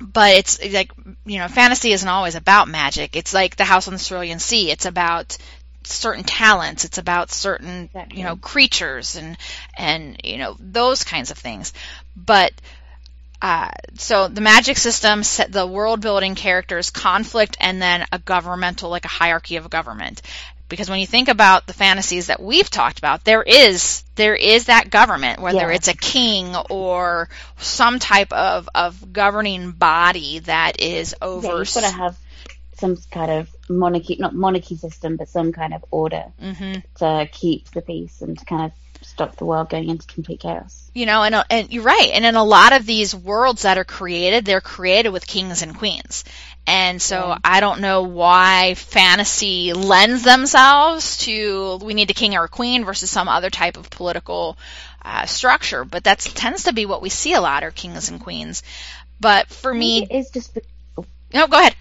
But it's like, you know, fantasy isn't always about magic. It's like the house on the Cerulean Sea. It's about certain talents. It's about certain, Exactly. you know, creatures and, and, you know, those kinds of things. But, uh, so the magic system, set the world building characters, conflict, and then a governmental, like a hierarchy of a government. Because when you think about the fantasies that we've talked about, there is there is that government, whether Yeah. it's a king or some type of, of governing body that is over Yeah, you've got to have some kind of monarchy, not monarchy system, but some kind of order hmm to keep the peace and to kind of stop the world going into complete chaos. you know, and, and you're right. And in a lot of these worlds that are created, they're created with kings and queens. And so Yeah. I don't know why fantasy lends themselves to we need a king or a queen versus some other type of political uh, structure. But that tends to be what we see a lot are kings and queens. But for me, it's just. Be- no, go ahead.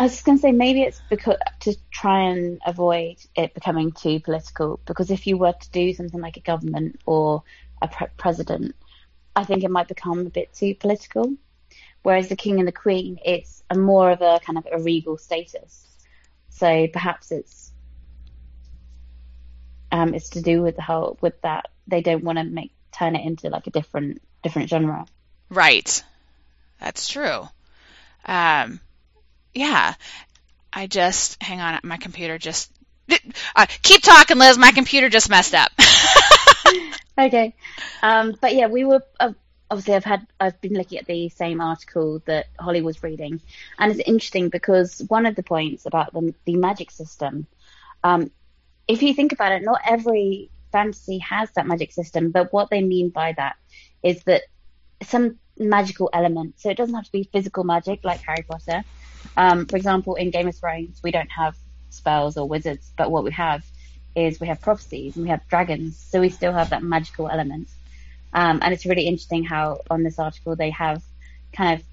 I was just going to say maybe it's because to try and avoid it becoming too political. Because if you were to do something like a government or a pre- president, I think it might become a bit too political. Whereas the king and the queen, it's a more of a kind of a regal status. So perhaps it's um, it's to do with the whole with that they don't want to make turn it into like a different different genre. Right. That's true. Um, yeah. I just hang on. My computer just uh, keep talking, Liz. My computer just messed up. okay. Um, but yeah, we were uh, obviously I've had I've been looking at the same article that Holly was reading, and it's interesting because one of the points about the, the magic system, um, if you think about it, not every fantasy has that magic system, but what they mean by that is that some magical element. So it doesn't have to be physical magic like Harry Potter. Um, for example, in Game of Thrones, we don't have spells or wizards, but what we have is we have prophecies and we have dragons. So we still have that magical element. Um, and it's really interesting how on this article they have kind of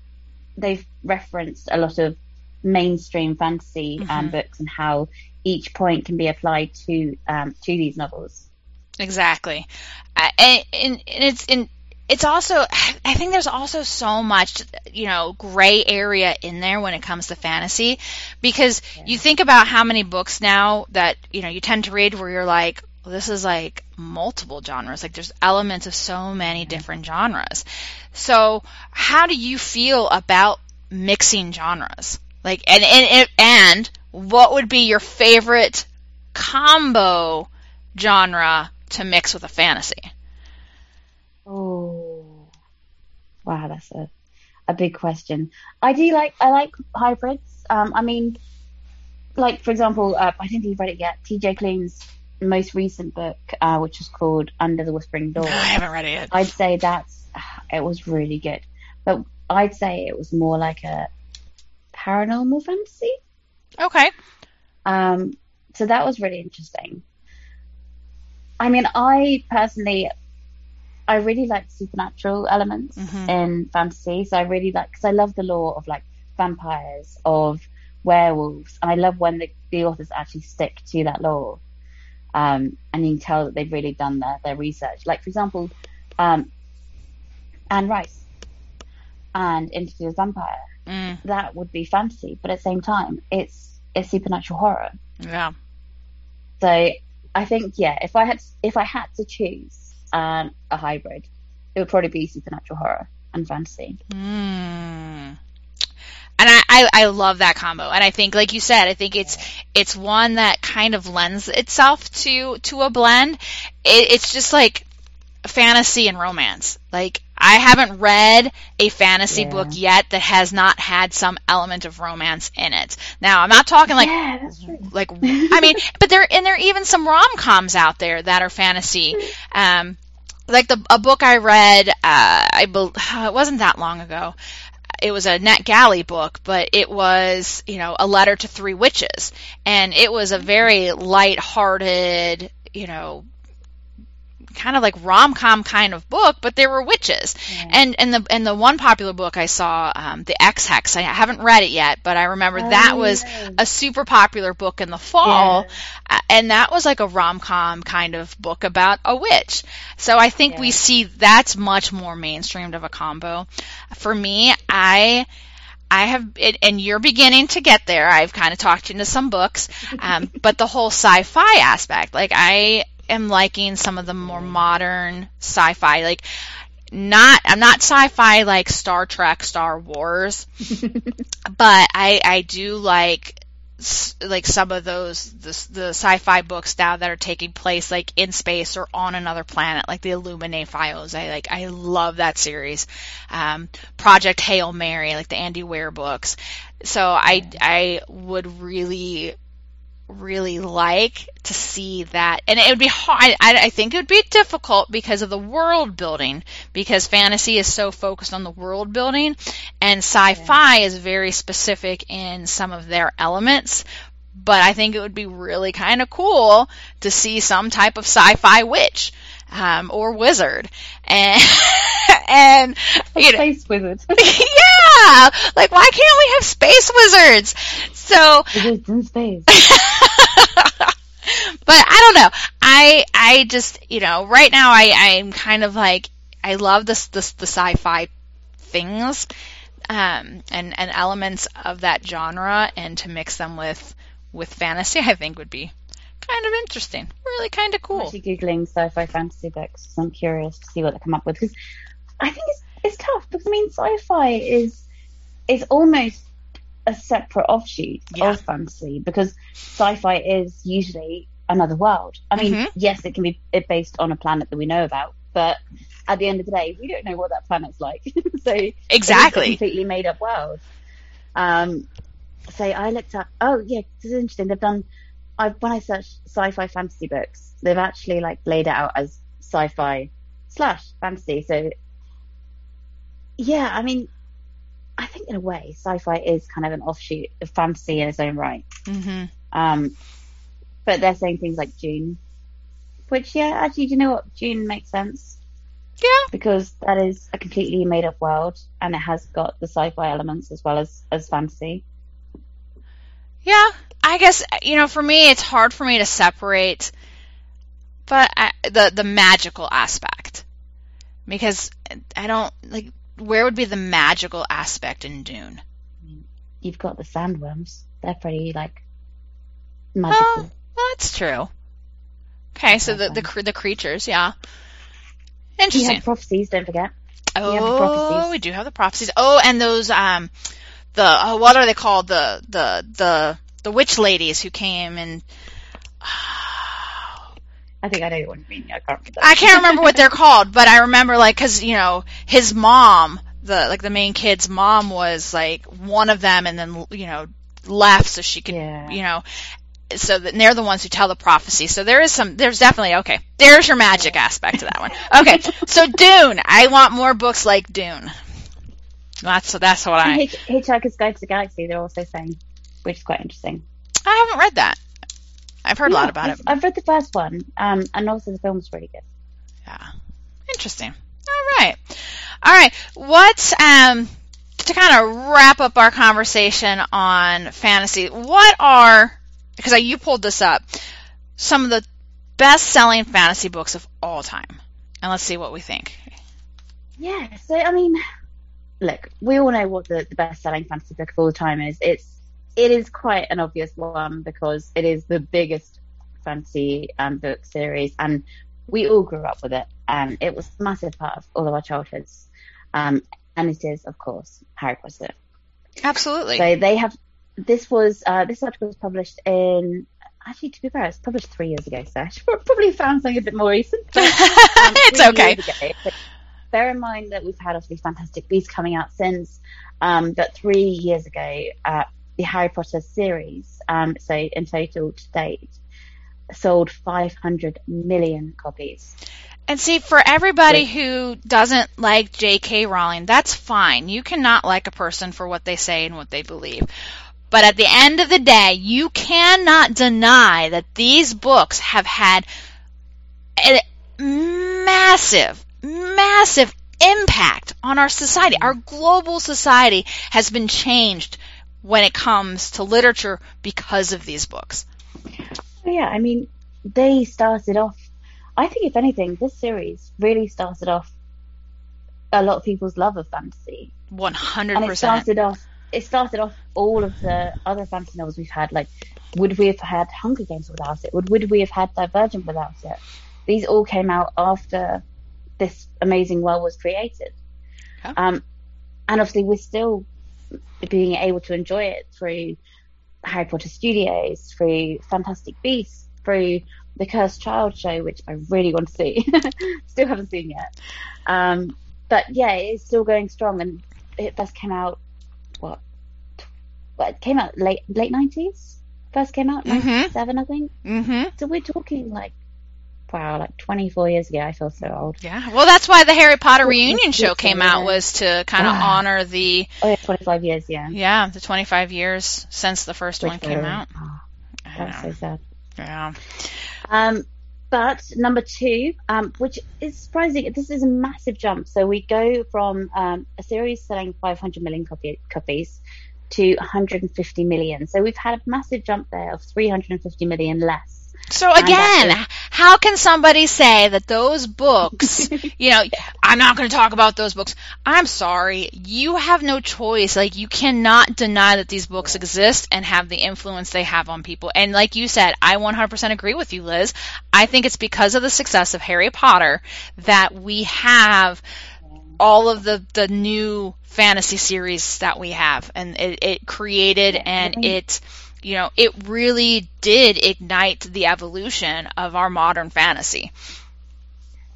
they've referenced a lot of mainstream fantasy um, mm-hmm. books and how each point can be applied to um, to these novels. Exactly, uh, and, and, and it's in it's also i think there's also so much you know gray area in there when it comes to fantasy because yeah. you think about how many books now that you know you tend to read where you're like well, this is like multiple genres. Like there's elements of so many different genres. So how do you feel about mixing genres? Like and and and what would be your favorite combo genre to mix with a fantasy Oh, wow, that's a a big question. I do like I like hybrids. Um, I mean, like for example, uh, I don't think you've read it yet. T.J. Klune's most recent book, uh, which is called Under the Whispering Door. I haven't read it yet. I'd say that's it was really good, but I'd say it was more like a paranormal fantasy. Okay. Um, so that was really interesting. I mean, I personally I really like supernatural elements mm-hmm. in fantasy. So I really like because I love the lore of like vampires, of werewolves, and I love when the, the authors actually stick to that lore. Um, and you can tell that they've really done their, their research. Like for example, um, Anne Rice and Interview with Vampire. Mm. That would be fantasy, but at the same time, it's it's supernatural horror. Yeah. So I think yeah, if I had if I had to choose, and a hybrid. It would probably be supernatural horror and fantasy. Mm. And I, I, I, love that combo. And I think, like you said, I think it's it's one that kind of lends itself to to a blend. It, it's just like fantasy and romance. Like I haven't read a fantasy yeah. book yet that has not had some element of romance in it. Now I'm not talking like yeah, like I mean, but there and there are even some rom coms out there that are fantasy. Um, like the a book I read, uh, I it wasn't that long ago. It was a NetGalley book, but it was you know a letter to three witches, and it was a very light-hearted, you know, kind of like rom com kind of book, but there were witches. Yeah. And and the and the one popular book I saw, um, the Ex Hex. I haven't read it yet, but I remember oh, that was a super popular book in the fall, yeah. and that was like a rom com kind of book about a witch. So I think yeah. we see that's much more mainstreamed of a combo. For me, I. I have, and you're beginning to get there. I've kind of talked you into some books, um, but the whole sci-fi aspect, like I am liking some of the more modern sci-fi, like not I'm not sci-fi like Star Trek, Star Wars, but I I do like like some of those the, the sci-fi books now that are taking place like in space or on another planet like the Illuminae files. I like I love that series. Um, Project Hail Mary like the Andy Weir books. So I I would really really like to see that. And it would be hard, I, I, think it would be difficult because of the world building, because fantasy is so focused on the world building, and sci fi yeah. is very specific in some of their elements. But I think it would be really kind of cool to see some type of sci fi witch. Um, or wizard, and and you know, space wizards. yeah, like why can't we have space wizards? So wizards in space. but I don't know. I I just you know right now I I'm kind of like I love this this the sci-fi things um, and and elements of that genre and to mix them with with fantasy I think would be kind of interesting. Really kind of I'm cool. actually googling sci-fi fantasy books. I'm curious to see what they come up with because I think it's it's tough because I mean sci-fi is is almost a separate offshoot Yeah. of fantasy because sci-fi is usually another world. I mean, Mhm. yes, it can be it based on a planet that we know about, but at the end of the day, we don't know what that planet's like. so Exactly. completely made up world. Um, so I looked up. Oh yeah, this is interesting. They've done. I when I searched sci-fi fantasy books, they've actually like laid it out as sci-fi slash fantasy. So yeah, I mean, I think in a way, sci-fi is kind of an offshoot of fantasy in its own right. hmm Um, but they're saying things like Dune, which yeah, actually, do you know what? Dune makes sense Yeah. because that is a completely made up world and it has got the sci-fi elements as well as as fantasy. Yeah. I guess you know, for me, it's hard for me to separate, but I, the the magical aspect because I don't like where would be the magical aspect in Dune. You've got the sandworms; they're pretty like magical. Oh, well, that's true. Okay, so the the the creatures, yeah. You Interesting. have prophecies, don't forget. Oh, we do have the prophecies. Oh, and those um, the oh, what are they called? The the the the witch ladies who came and. I think I know what you mean. I can't remember. I can't remember what they're called, but I remember like because you know his mom, the like the main kid's mom was like one of them, and then you know left so she could Yeah. you know. So that they're the ones who tell the prophecy. So there is some. There's definitely okay. There's your magic aspect to that one. Okay, so Dune. I want more books like Dune. That's that's what I. Hitchhiker's Guide to the Galaxy, they're also saying, which is quite interesting. I haven't read that. I've heard a lot about I've, it. I've read the first one, um, and also the film's really good. Yeah. Interesting. All right. All right. What um to kind of wrap up our conversation on fantasy, what are because you pulled this up, some of the best-selling fantasy books of all time. And let's see what we think. Yeah, so I mean, look, we all know what the, the best-selling fantasy book of all time is. It's it is quite an obvious one because it is the biggest fantasy um, book series, and we all grew up with it, and it was a massive part of all of our childhoods. Um, and it is, of course, Harry Potter. Absolutely. So they have. This was uh, this article was published in. Actually, to be fair, it's published three years ago, so I should probably found something a bit more recent. But, um, it's okay. ago. Bear in mind that we've had obviously Fantastic Beasts coming out since, um, but three years ago, uh, the Harry Potter series, um, so in total to date, sold 500 million copies. And see, for everybody who doesn't like J.K. Rowling, that's fine. You cannot like a person for what they say and what they believe. But at the end of the day, you cannot deny that these books have had a massive, massive impact on our society. Our global society has been changed when it comes to literature because of these books. Oh, yeah, I mean, they started off. I think, if anything, this series really started off a lot of people's love of fantasy, and it 100%. started off. It started off all of the other fantasy novels we've had. Like, would we have had Hunger Games without it? Would would we have had Divergent without it? These all came out after this amazing world was created. Um, and obviously, we're still being able to enjoy it through Harry Potter Studios, through Fantastic Beasts, through the Cursed Child show, which I really want to see. still haven't seen yet. Um, but yeah, it's still going strong, and it first came out what? Well, it came out late late nineties. First came out Mhm. I think. hmm So we're talking like wow, like twenty four years ago. I feel so old. Yeah, well, that's why the Harry Potter reunion show came out was to kind of ah. honor the Oh yeah, twenty five years. Yeah. yeah the 25 years since the first one came out. Oh, that's so sad. Yeah, Um, but number two, um, which is surprising, this is a massive jump. So we go from um, a series selling 500 million copy, copies to 150 million. So we've had a massive jump there of 350 million less. So again, How can somebody say that those books, you know, I'm not going to talk about those books. I'm sorry. You have no choice. Like, you cannot deny that these books exist and have the influence they have on people. And like you said, I 100% agree with you, Liz. I think it's because of the success of Harry Potter that we have all of the, the new fantasy series that we have. And it, it created and it, you know, it really did ignite the evolution of our modern fantasy.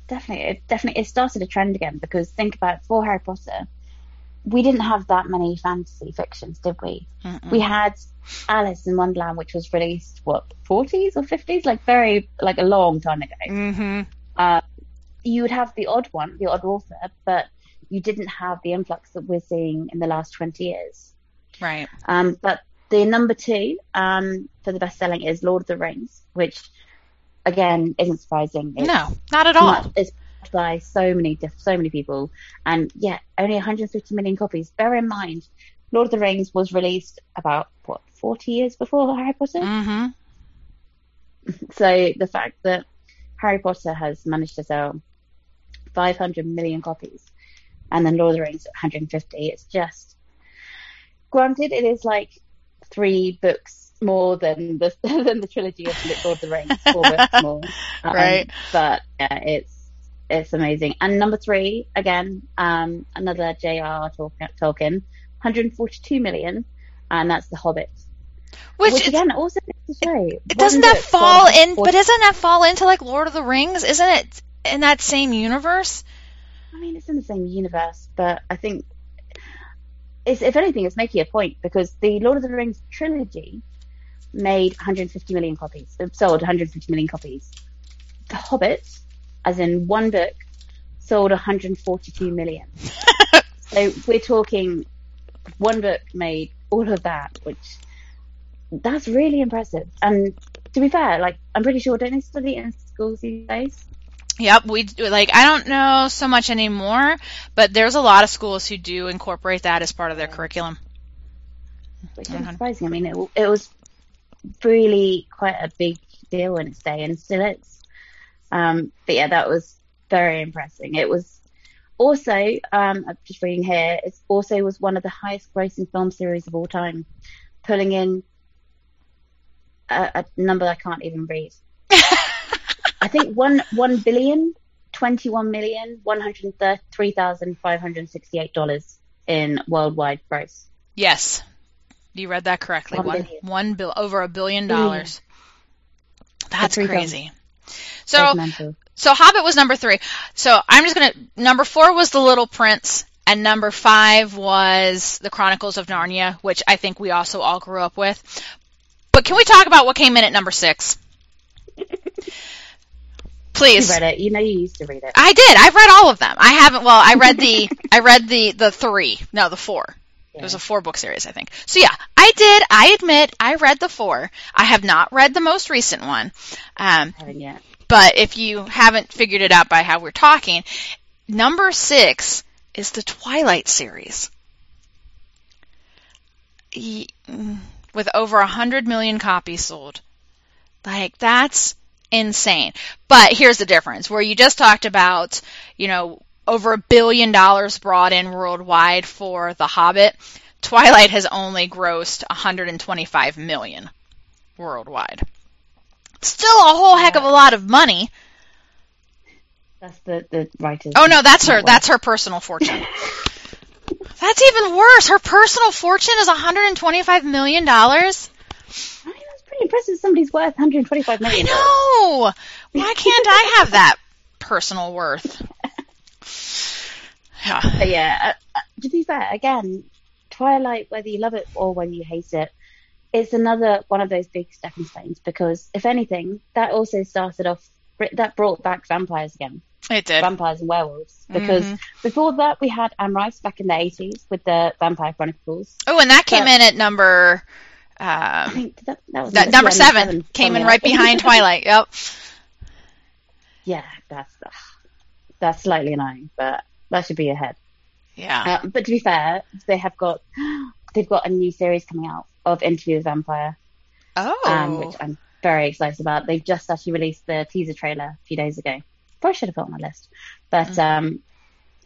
Definitely, it definitely it started a trend again because think about it, for Harry Potter, we didn't have that many fantasy fictions, did we? Mm-mm. We had Alice in Wonderland, which was released what 40s or 50s, like very like a long time ago. Mm-hmm. Uh, you would have the odd one, the odd author, but you didn't have the influx that we're seeing in the last 20 years. Right. Um, but the number two um, for the best selling is Lord of the Rings, which again isn't surprising. It's No, not at all. much- It's by so many so many people, and yeah, only 150 million copies. Bear in mind, Lord of the Rings was released about what 40 years before Harry Potter. Mm-hmm. So the fact that Harry Potter has managed to sell 500 million copies, and then Lord of the Rings 150, it's just. Granted, it is like three books more than the than the trilogy of Lord of the Rings, four books more. Um, Right. But yeah, it's it's amazing. And number three, again, um, another J.R.R. Tolkien, Tolkien, 142 million, and that's The Hobbit. Which, Which, again also to show. it doesn't that fall in? But doesn't that fall into like Lord of the Rings? Isn't it in that same universe? I mean, it's in the same universe, but I think it's, if anything, it's making a point because the Lord of the Rings trilogy made 150 million copies, sold 150 million copies. The Hobbit, as in one book, sold 142 million. so we're talking one book made all of that, which that's really impressive. And to be fair, like I'm pretty sure don't they study in schools these days? Yep, we do- like I don't know so much anymore, but there's a lot of schools who do incorporate that as part of their curriculum. which Mhm. surprising. I mean, it, it was really quite a big deal in its day and still is. Um, but yeah, that was very impressive. It was also, um, I'm just reading here, it also was one of the highest grossing film series of all time, pulling in a, a number I can't even read. I think one one billion, twenty one million, one hundred three thousand five hundred sixty eight dollars in worldwide gross. Yes, you read that correctly. One One billion. one bill over a billion dollars. That's crazy. So so Hobbit was number three. So I'm just gonna number four was The Little Prince, and number five was The Chronicles of Narnia, which I think we also all grew up with. But can we talk about what came in at number six? You Please. read it. You know you used to read it. I did. I've read all of them. I haven't. Well, I read the. I read the the three. No, the four. It was a four book series, I think. So yeah, I did. I admit I read the four. I have not read the most recent one. Um, haven't yet. but if you haven't figured it out by how we're talking, number six is the Twilight series. Mm, With over a hundred million copies sold. Like, that's insane. But here's the difference. Where you just talked about, you know, over a billion dollars brought in worldwide for The Hobbit, Twilight has only grossed 125 million worldwide. Still a whole heck of a lot of money. That's the the writers. Oh no, that's her. That's her personal fortune. That's even worse. Her personal fortune is 125 million dollars. I that's pretty. Somebody's worth 125 million. I know. Why can't I have that personal worth? Yeah. But yeah, uh, uh, to be fair, again, Twilight, whether you love it or whether you hate it, it's another one of those big stepping stones because, if anything, that also started off, that brought back vampires again, It did. vampires and werewolves. Because Mhm. before that, we had Anne Rice back in the 80s with the Vampire Chronicles. Oh, and that came But- in at number um, that, that was that number seven. Came in right behind Twilight. Yep. Yeah, that's that's slightly annoying, but that should be ahead. Yeah. Uh, but to be fair, they have got they've got a new series coming out of Interview with Vampire, Oh. um, which I'm very excited about. They've just actually released the teaser trailer a few days ago. Probably should have put on my list, but Mm. um,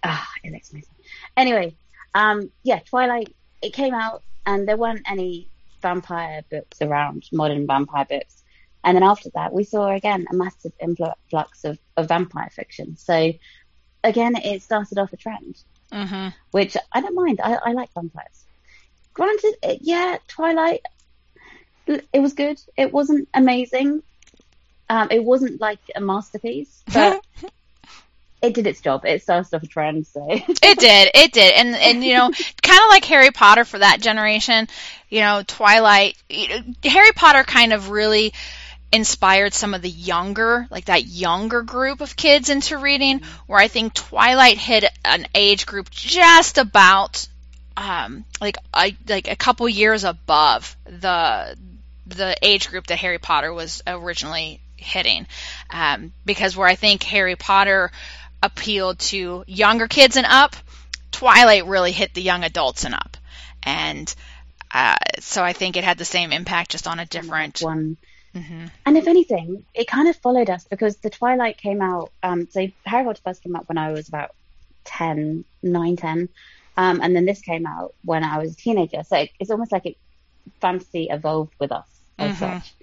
ah, it looks amazing. Anyway, um, yeah, Twilight. It came out, and there weren't any vampire books around, modern vampire books. And then after that, we saw again a massive influx of, of vampire fiction. So again, it started off a trend, hmm which I don't mind. I, I like vampires. Granted, it, yeah, Twilight, it was good. It wasn't amazing. Um, it wasn't like a masterpiece, but it did its job. It started off a trend, so It did. It did. And and you know, kind of like Harry Potter for that generation, you know, Twilight, Harry Potter kind of really inspired some of the younger, like that younger group of kids into reading, where I think Twilight hit an age group just about um like I like a couple years above the the age group that Harry Potter was originally hitting. Um, because where I think Harry Potter appealed to younger kids and up, Twilight really hit the young adults and up. And uh, so I think it had the same impact, just on a different. one. hmm And if anything, it kind of followed us because the Twilight came out. Um, so Harry Potter first came out when I was about 10, 9, 10. Um, and then this came out when I was a teenager. So it, it's almost like it fantasy evolved with us as Mhm. such,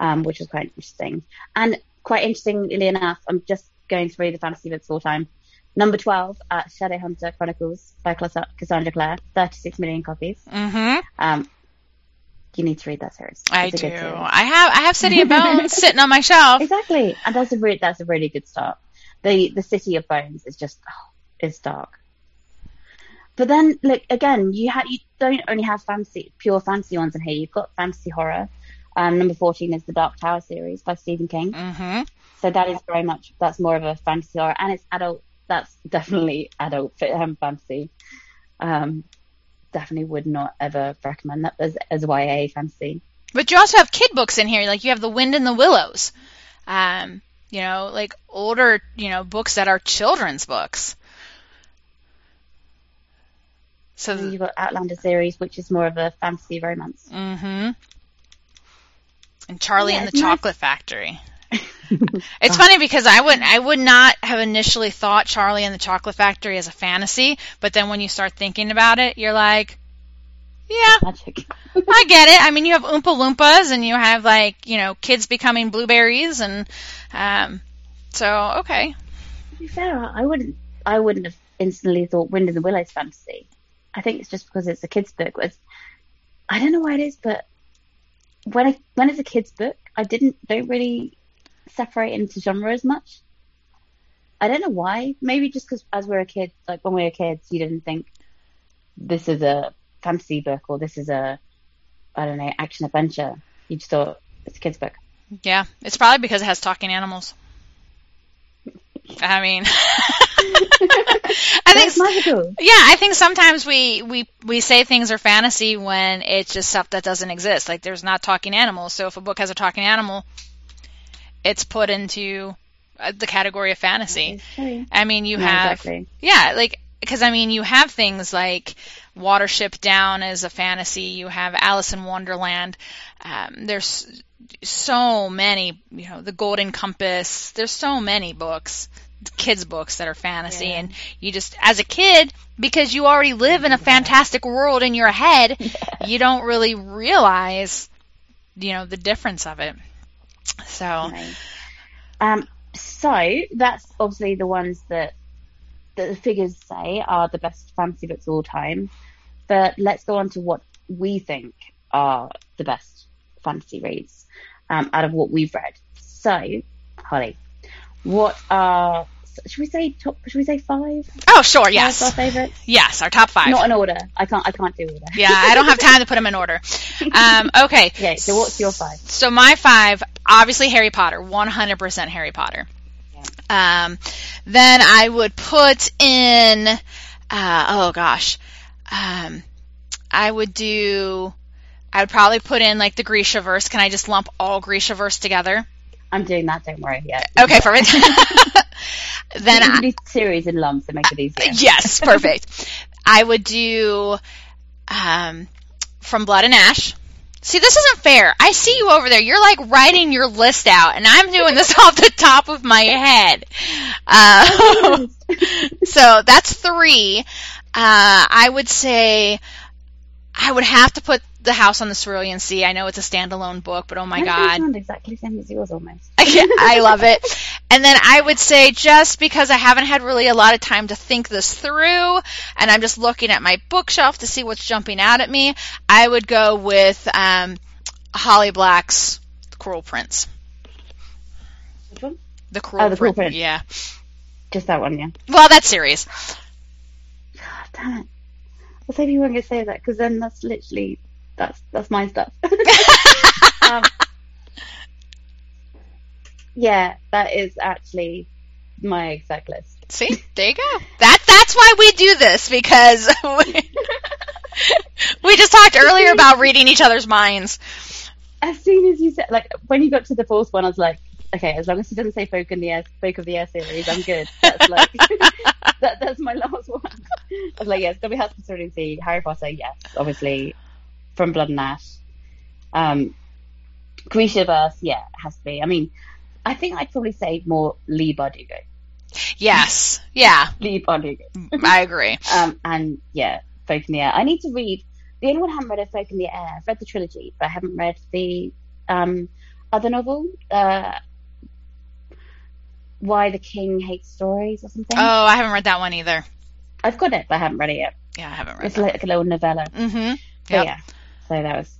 um, which was quite interesting. And quite interestingly enough, I'm just going through the fantasy books all time. Number 12, uh, Shadowhunter Chronicles by Cassandra Clare, 36 million copies. hmm Um, you need to read that series. I It's a do. series. I have. I have City of Bones sitting on my shelf. Exactly, and that's a re- that's a really good start. The the City of Bones is just oh, it's dark. But then, look again, you have you don't only have fantasy pure fantasy ones in here. You've got fantasy horror. Um, number fourteen is the Dark Tower series by Stephen King. hmm So that is very much that's more of a fantasy horror, and it's adult. That's definitely adult um, fantasy. Um, definitely would not ever recommend that as as YA fantasy. But you also have kid books in here, like you have The Wind and the Willows. Um, you know, like older, you know, books that are children's books. So, And you've got Outlander series, which is more of a fantasy romance. hmm And Charlie Yeah, and the it's nice. Chocolate Factory. It's funny because I would I would not have initially thought Charlie and the Chocolate Factory as a fantasy, but then when you start thinking about it, you're like, yeah. I get it. I mean, you have Oompa Loompas and you have like you know kids becoming blueberries and um, so okay. To be fair, I wouldn't. I wouldn't have instantly thought Wind in the Willows fantasy. I think it's just because it's a kids' book. It's, I don't know why it is, but when I, when it's a kids' book, I didn't don't really separate into genre as much. I don't know why. Maybe just because as we we're a kid, like when we were kids, you didn't think this is a fantasy book or this is a I don't know action adventure. You just thought it's a kids' book. Yeah, it's probably because it has talking animals. I mean, I think magical. Yeah, I think sometimes we, we, we say things are fantasy when it's just stuff that doesn't exist. Like there's not talking animals. So if a book has a talking animal, it's put into uh, the category of fantasy. I mean, you No, have, exactly. yeah, like, because I mean, you have things like Watership Down as a fantasy. You have Alice in Wonderland. Um, there's so many, you know, The Golden Compass. There's so many books, kids' books that are fantasy, Yeah. and you just, as a kid, because you already live in a fantastic world in your head, you don't really realize, you know, the difference of it. So. Um, so that's obviously the ones that, that the figures say are the best fantasy books of all time. But let's go on to what we think are the best fantasy reads um, out of what we've read. So, Holly, what are should we say top? Should we say five? oh, sure, Five yes, our favorites. yes, our top five. Not in order. I can't. I can't do order. yeah, I don't have time to put them in order. Um, okay. Okay. So what's your five? So my five, obviously Harry Potter, 100% Harry Potter. Um, then I would put in, uh, oh gosh, um, I would do, I would probably put in like the Grishaverse. Can I just lump all Grishaverse together? I'm doing that. Don't worry. Yeah. Okay, perfect. then you I, can do series in lumps to make it easier. yes, perfect. I would do um, From Blood and Ash, See, this isn't fair. I see you over there. You're like writing your list out, and I'm doing this off the top of my head. Uh, so that's three. Uh, I would say I would have to put the House on the Cerulean Sea. I know it's a standalone book, but oh my Mine god, exactly the same as yours almost. I love it. And then I would say just because I haven't had really a lot of time to think this through and I'm just looking at my bookshelf to see what's jumping out at me, I would go with um, Holly Black's Cruel Prince. Which one? The Cruel, Oh, The Cruel Prince. Prince. Yeah. Just that one, yeah. Well, that series. God damn it. I was hoping you weren't going to say that because then that's literally that's that's my stuff. um, yeah, that is actually my exact list. See, there you go. That that's why we do this because we, we just talked earlier about reading each other's minds. As soon as you said, like, when you got to the fourth one, I was like, okay, as long as he doesn't say folk in the air, folk of the air series, I'm good. That's like, that, that's my last one. I was like, yes, W House of Sea, Harry Potter, yes, obviously, from Blood and Ash. Um, Grishaverse, yeah, it has to be. I mean, I think I'd probably say more Leigh Bardugo. Yes. Yeah, Leigh Bardugo. I agree. Um, and yeah, Folk in the Air. I need to read. The only one I haven't read is Folk in the Air. I've read the trilogy, but I haven't read the um, other novel, uh, Why the King Hates Stories or something. Oh, I haven't read that one either. I've got it, but I haven't read it yet. Yeah, I haven't read it. It's that. like a little novella. mm-hmm. Yep. yeah, so that was.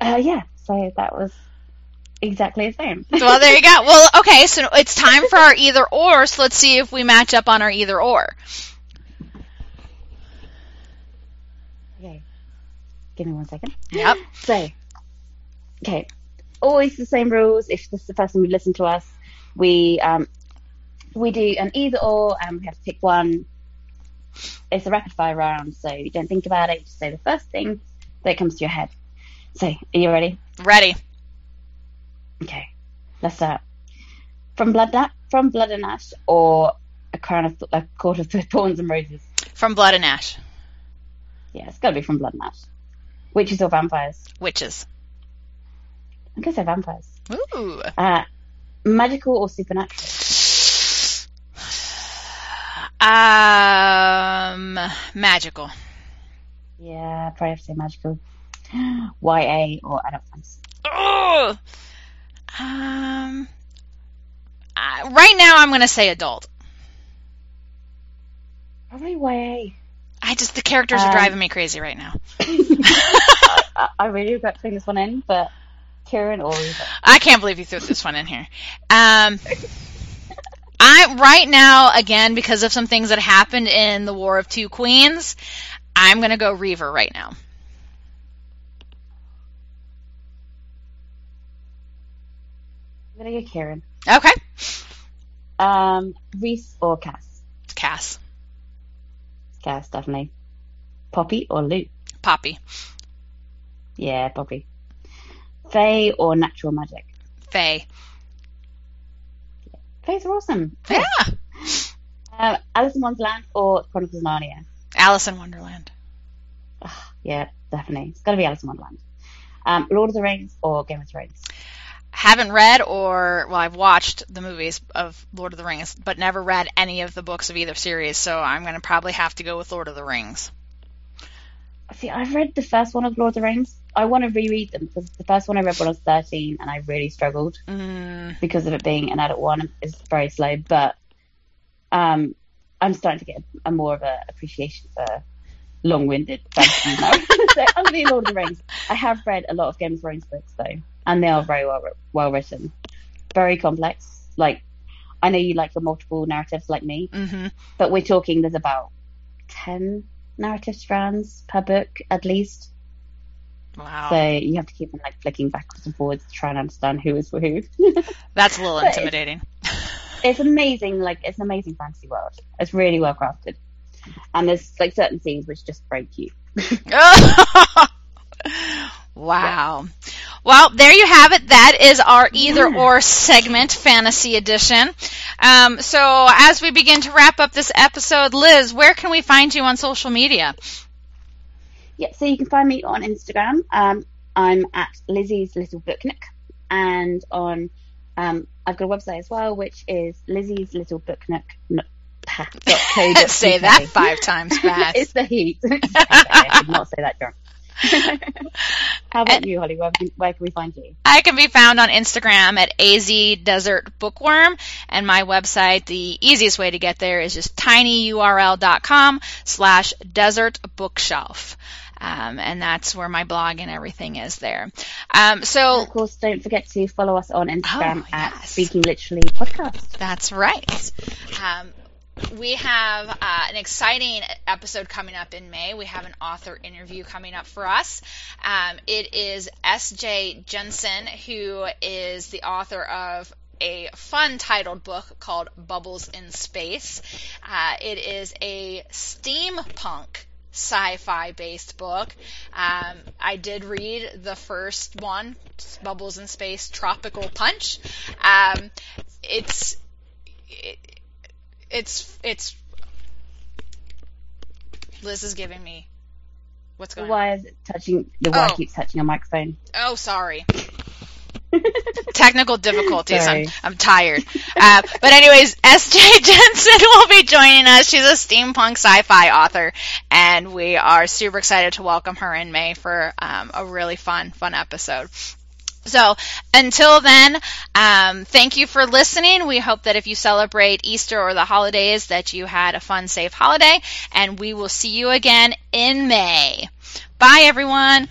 Uh, yeah, so that was exactly the same. Well, there you go. Well, okay, so it's time for our either or. So let's see if we match up on our either or. okay, give me one second. Yep. So, okay, always the same rules. If this is the person you listen to us, we um, we do an either or, and we have to pick one. It's a rapid fire round, so you don't think about it. You just say the first thing that comes to your head. So, are you ready? Ready. Okay, let's start. From blood, from blood and ash, or a crown of th- a court of thorns and roses. From Blood and Ash. Yeah, it's got to be from blood and ash. Witches or vampires? Witches. I'm gonna say vampires. Ooh. Uh, magical or supernatural? Um, magical. Yeah, probably have to say magical. YA or adult fantasy. Ugh. Um, uh, right now I'm going to say adult. Probably YA. I just, the characters are Um, driving me crazy right now. I, I really regret putting this one in, but Kieran or I can't believe you threw this one in here. Um, I right now again because of some things that happened in the War of Two Queens, I'm gonna go Reaver right now. I'm gonna get Kieran. Okay, Um, Reese or Cass? Cass, Cass, definitely. Poppy or Luke? Poppy, Yeah, Poppy. Fae or natural magic? Fae. Fae's are awesome. Yeah, Uh, Alice in Wonderland or Chronicles of Narnia? Alice in Wonderland. Yeah, definitely. It's got to be Alice in Wonderland. Um, Lord of the Rings or Game of Thrones? Haven't read or well, I've watched the movies of Lord of the Rings, but never read any of the books of either series. So I'm gonna probably have to go with Lord of the Rings. See, I've read the first one of Lord of the Rings. I want to reread them because the first one I read when I was 13 and I really struggled Mm, because of it being an adult one. It's very slow, but um, I'm starting to get a, more of a appreciation for long-winded fantasy now. so to do Lord of the Rings. I have read a lot of Game of Thrones books though, and they are very well well written, very complex. Like I know you like the multiple narratives like me, hmm but we're talking there's about 10 narrative strands per book at least. Wow, So you have to keep on like flicking backwards and forwards to try and understand who is who. that's a little intimidating. It's amazing, like it's an amazing fantasy world. It's really well crafted. And there's like certain scenes which just break you. wow. Well, there you have it. That is our either Yeah. or segment, fantasy edition. Um, so as we begin to wrap up this episode, Liz, where can we find you on social media? Yeah, so you can find me on Instagram. Um, I'm at Lizzie's Little Book Nook, and on um, I've got a website as well, which is Lizzie's Little Book Nook. No, say that five times fast. it's the heat. I did not say that drunk. How about and you, Holly? Where, where, can we find you? I can be found on Instagram at AZ Desert Bookworm, and my website, the easiest way to get there is just tinyurl.com slash desert bookshelf. Um, and that's where my blog and everything is there. Um, so, of course, don't forget to follow us on Instagram oh, at Speaking Literally Podcast. That's right. Um, we have uh, an exciting episode coming up in May. We have an author interview coming up for us. Um, it is S.J. Jensen, who is the author of a fun titled book called Bubbles in Space. Uh, it is a steampunk sci-fi based book. Um, I did read the first one, Bubbles in Space: Tropical Punch. Um, it's it, it's it's Liz is giving me what's going why on. Why is it touching the wire oh. keeps touching a microphone? Oh, sorry. Technical difficulties. I'm, I'm tired. Uh, but anyways, S.J. Jensen will be joining us. She's a steampunk sci-fi author, and we are super excited to welcome her in May for um, a really fun, fun episode. So until then, um, thank you for listening. We hope that if you celebrate Easter or the holidays, that you had a fun, safe holiday, and we will see you again in May. Bye, everyone.